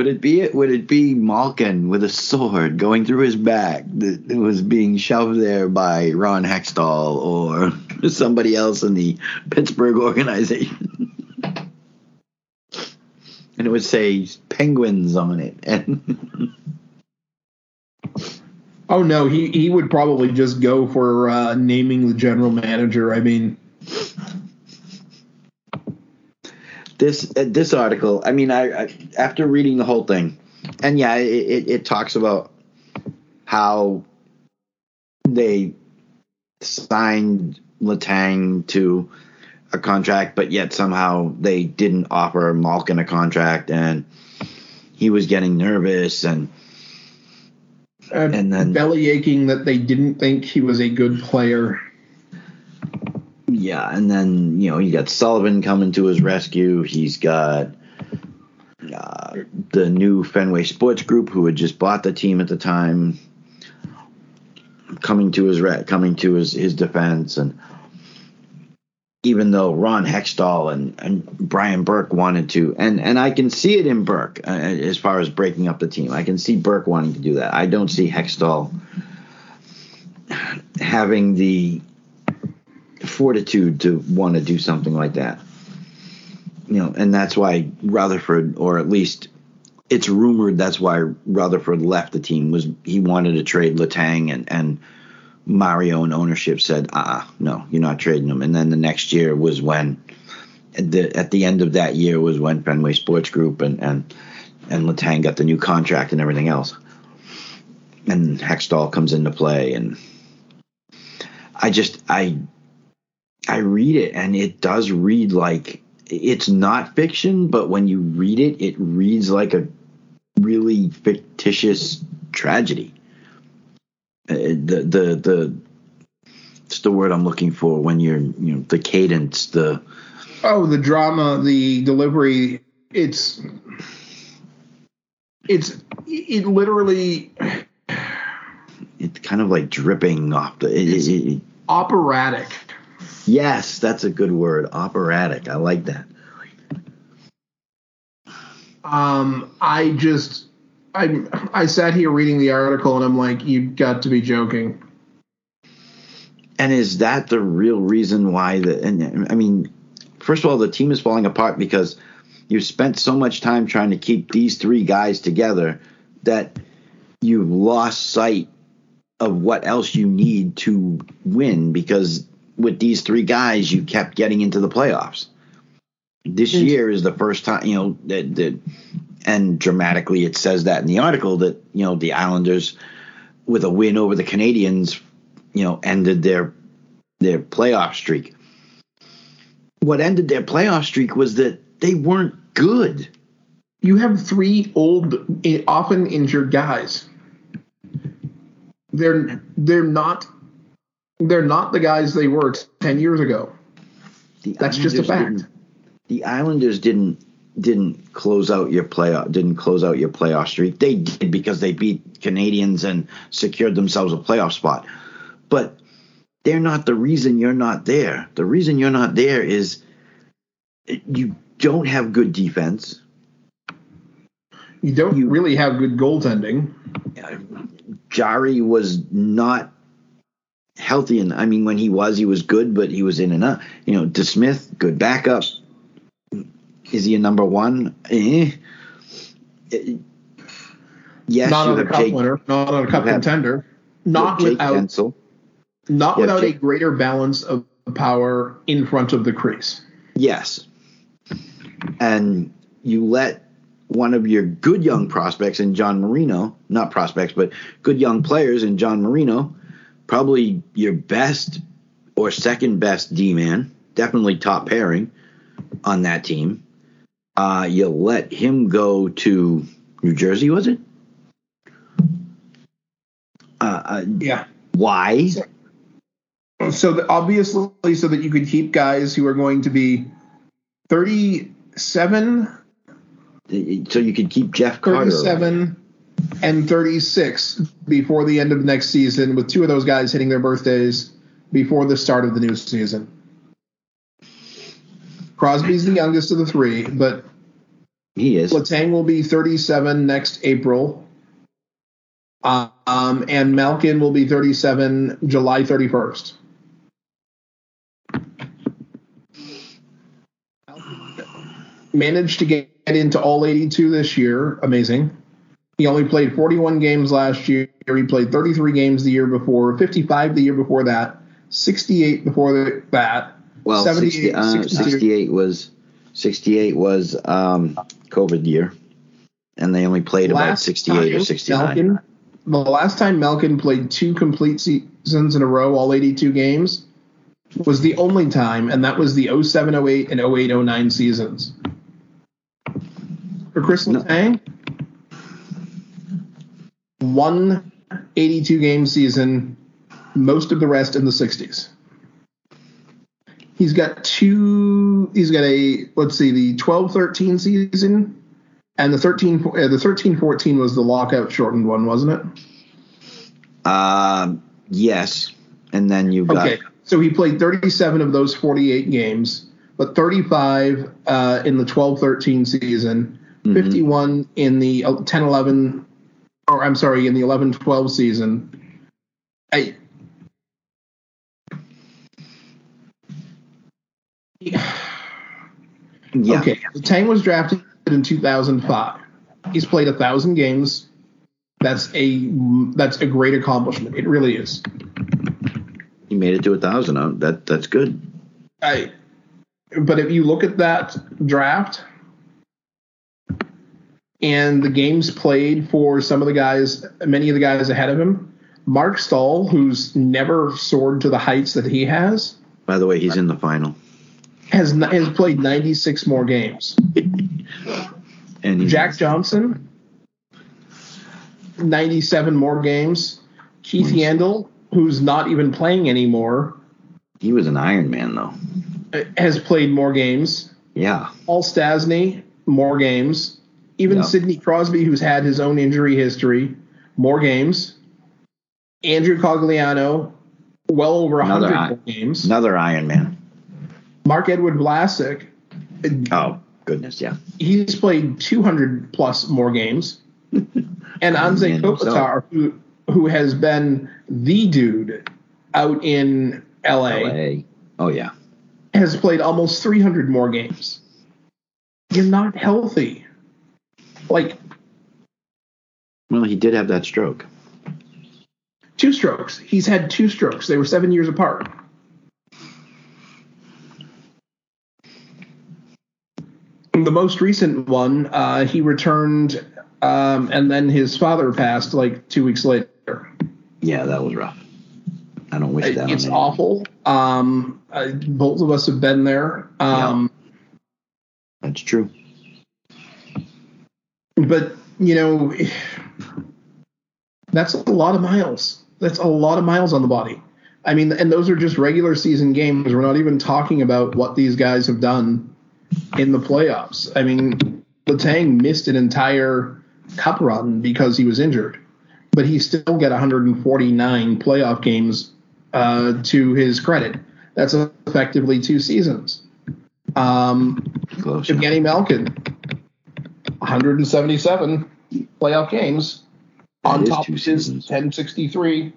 S3: Would it be would it be Malkin with a sword going through his back that that was being shoved there by Ron Hextall or somebody else in the Pittsburgh organization? and it would say penguins on it. And
S2: Oh no, he he would probably just go for uh, naming the general manager. I mean,
S3: this uh, this article i mean I, I after reading the whole thing and yeah it, it, it talks about how they signed Letang to a contract but yet somehow they didn't offer malkin a contract and he was getting nervous and
S2: uh,
S3: And then-
S2: belly aching that they didn't think he was a good player.
S3: Yeah, and then you know you got Sullivan coming to his rescue. He's got uh, the new Fenway Sports Group, who had just bought the team at the time, coming to his re- coming to his his defense. And even though Ron Hextall and, and Brian Burke wanted to, and and I can see it in Burke uh, as far as breaking up the team. I can see Burke wanting to do that. I don't see Hextall having the fortitude to want to do something like that. You know, and that's why Rutherford, or at least it's rumored that's why Rutherford left the team was he wanted to trade Letang and and Mario and ownership said, ah, uh no, you're not trading him. And then the next year was when at the at the end of that year was when Fenway Sports Group and and and Letang got the new contract and everything else. And Hextall comes into play and I just I I read it and it does read like it's not fiction, but when you read it, it reads like a really fictitious tragedy. Uh, the the the it's the word I'm looking for when you're you know the cadence, the
S2: Oh, the drama, the delivery. It's it's it literally
S3: it's kind of like dripping off the. It, it, it,
S2: operatic.
S3: Yes, that's a good word, operatic. I like that.
S2: Um, I just I I sat here reading the article and I'm like, you've got to be joking.
S3: And is that the real reason why the? And I mean, first of all, the team is falling apart because you've spent so much time trying to keep these three guys together that you've lost sight of what else you need to win. Because with these three guys, you kept getting into the playoffs. This
S2: Mm.
S3: year is the first time, you know, that, that and dramatically it says that in the article that you know the Islanders with a win over the Canadiens you know, ended their their playoff streak. What ended their playoff streak was that they weren't good.
S2: You have three old, often injured guys. They're they're not they're not the guys they were ten years ago.
S3: The
S2: That's just a fact.
S3: The Islanders didn't didn't close out your playoff didn't close out your playoff streak. They did because they beat Canadiens and secured themselves a playoff spot. But they're not the reason you're not there. The reason you're not there is you don't have good defense.
S2: You don't
S3: You-
S2: really have good goaltending.
S3: Jarry was not healthy, and I mean when he was, he was good, but he was in and out. You know, DeSmith, good backup. Is he a number one? Eh. Yes,
S2: not on a cup
S3: Jake,
S2: winner, not on a cup contender, not without
S3: Guentzel.
S2: not without a greater balance of power in front of the crease.
S3: Yes. And you let one of your good young prospects in John Marino, not prospects, but good young players in John Marino, probably your best or second best D man, definitely top pairing on that team. Uh, you let him go to New Jersey, was it? Uh, uh,
S2: Yeah.
S3: why?
S2: So that obviously, so that you could keep guys who are going to be 37,
S3: So you could keep Jeff Carter. around.
S2: 37, and 36 before the end of next season, with two of those guys hitting their birthdays before the start of the new season. Crosby's the youngest of the three, but
S3: He is.
S2: Letang will be 37 next April. Um, and Malkin will be 37 July 31st. Managed to get into all 82 this year. Amazing. He only played 41 games last year. He played 33 games the year before, 55 the year before that, 68 before the, that.
S3: Well,
S2: 78,
S3: 60, uh, 68 was 68 was um, COVID year, and they only played about 68 or 69.
S2: Malkin, the last time Malkin played two complete seasons in a row, all 82 games, was the only time, and that was the 07 08 and 08 09 seasons. For Kris
S3: No.
S2: Letang, one 82 game season, most of the rest in the 60s. He's got two. He's got a let's see, the 12-13 season, and the 13 uh, the 13-14 was the lockout shortened one, wasn't it?
S3: Um, yes, and then you've got
S2: Okay, so he played 37 of those 48 games, but 35 uh, in the 12-13 season,
S3: Mhm.
S2: 51 in the 10-11, or I'm sorry, in the 11-12 season. I,
S3: yeah.
S2: Okay, Tang was drafted in 2005. He's played a thousand games. That's a that's a great accomplishment. It really is.
S3: He made it to a thousand. Uh, That that's good.
S2: I, but if you look at that draft and the games played for some of the guys, many of the guys ahead of him, Marc Staal, who's never soared to the heights that he has,
S3: By the way, he's in the final,
S2: has n- has played 96 more games.
S3: and
S2: Jack Johnson, 97 more games. Keith Yandle, who's not even playing anymore,
S3: he was an Iron Man though.
S2: has played more games.
S3: Yeah,
S2: Paul Stastny, more games. Even
S3: Yeah.
S2: Sidney Crosby, who's had his own injury history, more games. Andrew Cogliano, well over
S3: Another
S2: 100
S3: I-
S2: games.
S3: another Iron Man.
S2: Marc-Edouard Vlasic,
S3: Oh goodness, yeah.
S2: he's played 200 plus more games. and Anze. Kopitar, who, who has been the dude out in LA,
S3: L.A. Oh yeah.
S2: has played almost 300 more games. You're not healthy. Like
S3: Well, he did have that stroke.
S2: two strokes. He's had two strokes. They were seven years apart. The most recent one, uh, he returned, um, and then his father passed like two weeks later.
S3: Yeah, that was rough. I don't wish that.
S2: It's awful. Um, uh, both of us have been there. Um,
S3: That's true.
S2: But, you know, that's a lot of miles. That's a lot of miles on the body. I mean, and those are just regular season games. We're not even talking about what these guys have done in the playoffs. I mean, Letang missed an entire cup run because he was injured, but he still got 149 playoff games uh, to his credit. That's effectively two seasons. Um,
S3: Close.
S2: Evgeny Malkin, 177 playoff games on top of his
S3: seasons.
S2: 1063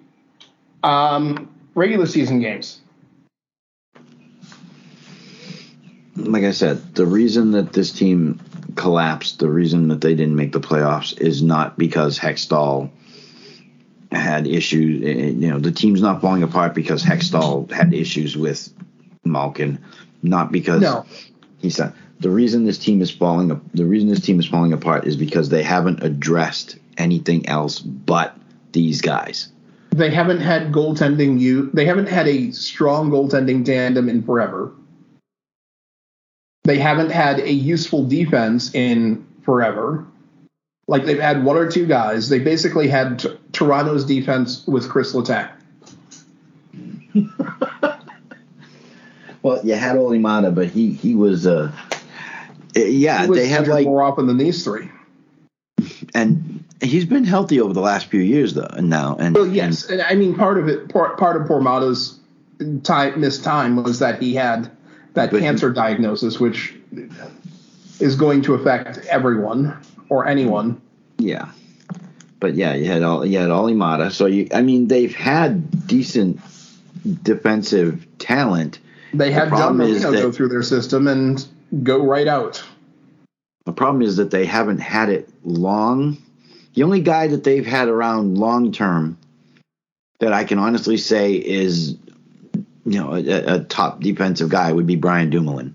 S2: um, regular season games.
S3: like I said, the reason that this team collapsed, the reason that they didn't make the playoffs is not because Hextall had issues. eh, You know, the team's not falling apart because Hextall had issues with Malkin, not because
S2: No.
S3: he said the reason this team is falling. The reason this team is falling apart is because they haven't addressed anything else but these guys.
S2: They haven't had goaltending. You they haven't had a strong goaltending tandem in forever. They haven't had a useful defense in forever. Like they've had one or two guys. They basically had t- Toronto's defense with Kris Letang.
S3: Well, you had Olli Maatta, but he he was. Uh, eh, Uh, yeah,
S2: He was
S3: they had like
S2: more often than these three.
S3: and he's been healthy over the last few years though and now and
S2: Well, yes, and I mean part of it, part, part of Pormato's time missed time was that he had that
S3: But
S2: cancer diagnosis, which is going to affect everyone or anyone.
S3: yeah but yeah you had all you had Olli Maatta so you I mean they've had decent defensive talent
S2: They have John
S3: problem is
S2: Marino go through their system and go right out.
S3: the problem is that they haven't had it long the only guy that they've had around long term that I can honestly say is you know a, a top defensive guy would be Brian Dumoulin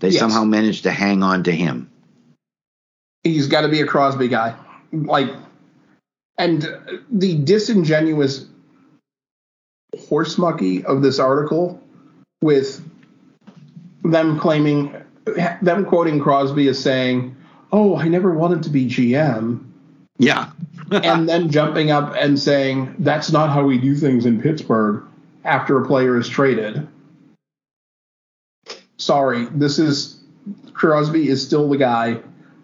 S3: they
S2: Yes.
S3: somehow managed to hang on to him
S2: He's got to be a Crosby guy, like, and the disingenuous horse mucky of this article with them claiming them quoting Crosby as saying, "Oh, I never wanted to be GM."
S3: yeah
S2: and then jumping up and saying that's not how we do things in Pittsburgh after a player is traded. Sorry, this is Crosby is still the guy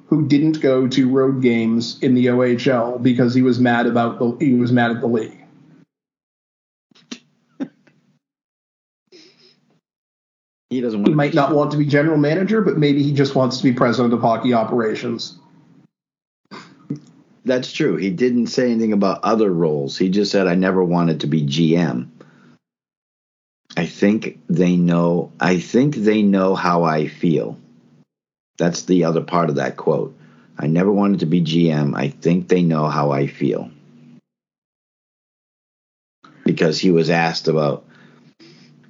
S2: who didn't go to road games in the OHL because he was mad about the he was mad at the league.
S3: He doesn't want
S2: He
S3: to
S2: might not want to be general manager, but maybe he just wants to be president of hockey operations.
S3: That's true. He didn't say anything about other roles. He just said, I never wanted to be GM. I think they know I think they know how I feel. That's the other part of that quote. I never wanted to be GM. I think they know how I feel. Because he was asked about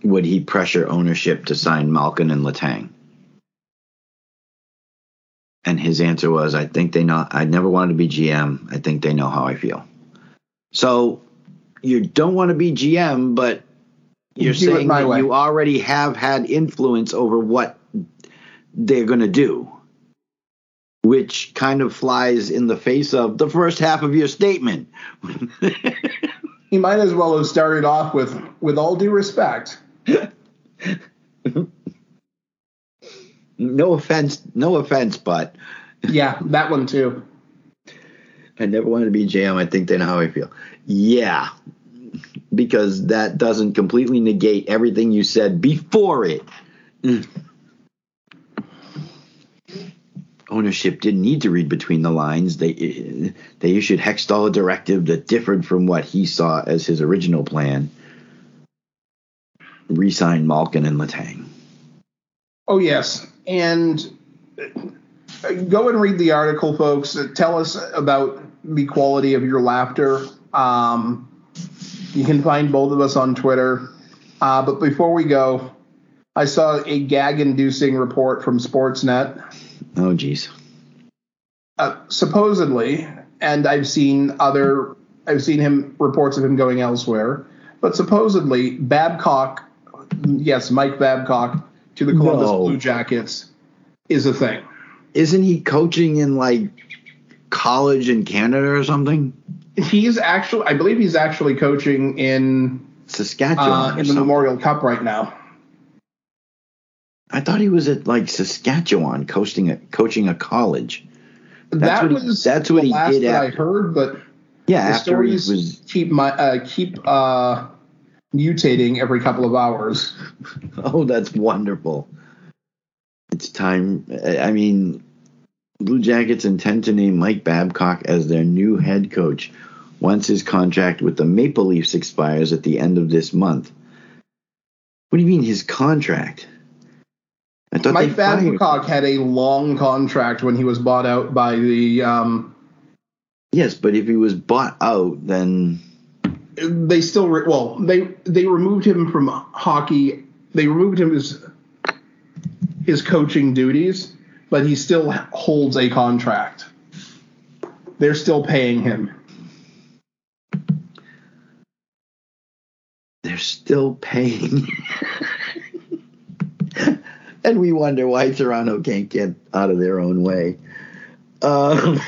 S3: would he pressure ownership to sign Malkin and Letang? And his answer was, I think they know, I never wanted to be GM. I think they know how I feel. So you don't want to be GM, but you're
S2: Do
S3: saying that
S2: way.
S3: you already have had influence over what they're going to do, which kind of flies in the face of the first half of your statement.
S2: He might as well have started off with with all due respect.
S3: No offense, no offense, but
S2: Yeah, that one too.
S3: I never wanted to be GM. I think they know how I feel. Yeah, because that doesn't completely negate everything you said before it. Mm. Ownership didn't need to read between the lines. They they issued Hextall a directive that differed from what he saw as his original plan. Resign Malkin and Letang.
S2: Oh yes, and uh, go and read the article, folks. Uh, Tell us about the quality of your laughter. Um, you can find both of us on Twitter. Uh, but before we go, I saw a gag-inducing report from Sportsnet.
S3: Oh, geez.
S2: Uh, supposedly, and I've seen other, I've seen him reports of him going elsewhere. But supposedly, Babcock, yes, Mike Babcock to the Columbus
S3: No.
S2: Blue Jackets is a thing.
S3: Isn't he coaching in like college in Canada or something?
S2: He's actually, I believe he's actually coaching in
S3: Saskatchewan.
S2: uh, in the
S3: something.
S2: Memorial Cup right now.
S3: I thought he was at like Saskatchewan coaching a coaching a college. That's
S2: that
S3: what he-
S2: was
S3: that's what he did
S2: that I heard, but
S3: Yeah,
S2: the
S3: after he
S2: stories
S3: was.
S2: keep my uh, keep uh, mutating every couple of hours.
S3: Oh, that's wonderful. It's time. I I mean, Blue Jackets intend to name Mike Babcock as their new head coach once his contract with the Maple Leafs expires at the end of this month. What do you mean his contract? I thought
S2: Mike Babcock had a long contract when he was bought out by the. Um,
S3: Yes, but if he was bought out, then
S2: they still re- well they they removed him from hockey. They removed him his his coaching duties, but he still holds a contract. They're still paying him.
S3: they're still paying. and we wonder why Toronto can't get out of their own way. Um,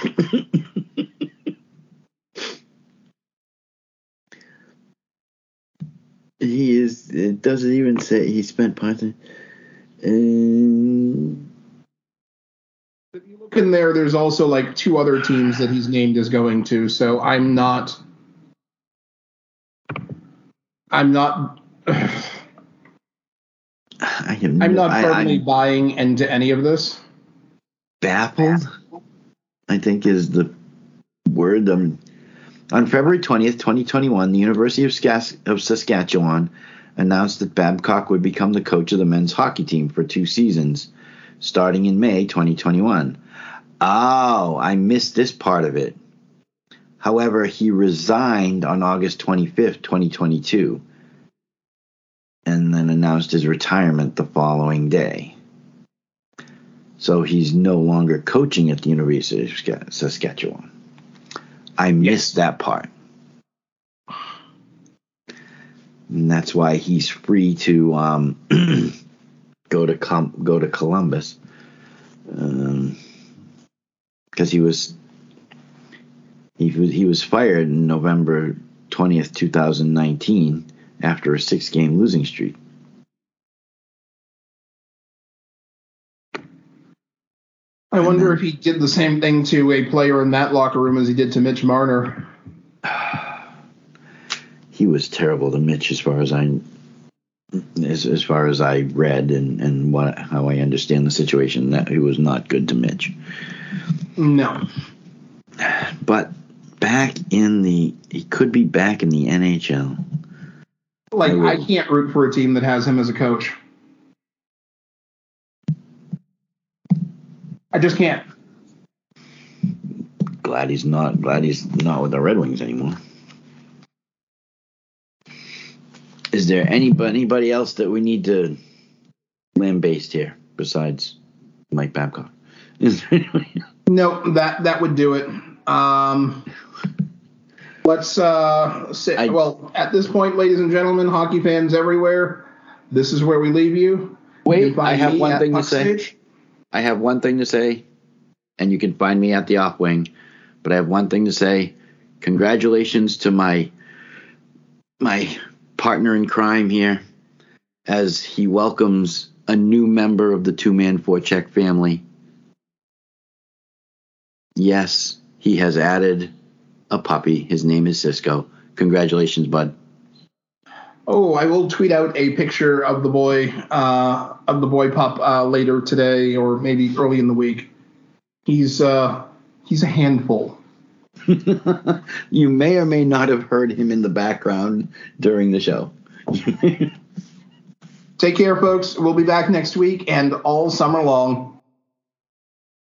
S3: he is. It doesn't even say he spent of. Um,
S2: If you look in there, there's also like two other teams that he's named as going to. So I'm not. I'm not.
S3: I am.
S2: I'm not
S3: I-
S2: firmly
S3: I'm
S2: buying into any of this.
S3: baffled. I think is the word. Um, on February 20th, 2021, the University of, Skas- of Saskatchewan announced that Babcock would become the coach of the men's hockey team for two seasons, starting in May 2021. Oh, I missed this part of it. However, he resigned on August 25th, 2022, and then announced his retirement the following day. So he's no longer coaching at the University of Saskatchewan. I missed that part. And that's why he's free to um, go to Com- go to Columbus, because he was he was he was fired in November twentieth, two thousand nineteen, after a six game losing streak.
S2: I wonder if he did the same thing to a player in that locker room as he did to Mitch Marner.
S3: he was terrible to Mitch as far as I as, as far as I read and, and what how I understand the situation that he was not good to Mitch.
S2: No.
S3: But back in the he could be back in the NHL.
S2: Like
S3: I.
S2: I can't root for a team that has him as a coach. I just can't.
S3: Glad he's not glad he's not with the Red Wings anymore. Is there anybody anybody else that we need to lambaste here besides Mike Babcock? Is there anybody-
S2: No, that that would do it. Um, let's uh, say,
S3: I-
S2: well, at this point, ladies and gentlemen, hockey fans everywhere, this is where we leave you. You
S3: Wait,
S2: find
S3: I have one thing to say.
S2: Puckstage.
S3: I have one thing to say, and you can find me at the off wing. But I have one thing to say. Congratulations to my my partner in crime here, as he welcomes a new member of the two man forecheck family. Yes, he has added a puppy. His name is Cisco. Congratulations, bud.
S2: Oh, I will tweet out a picture of the boy, uh, of the boy pup uh, later today, or maybe early in the week. He's uh, he's a handful.
S3: you may or may not have heard him in the background during the show.
S2: Take care, folks. We'll be back next week and all summer long.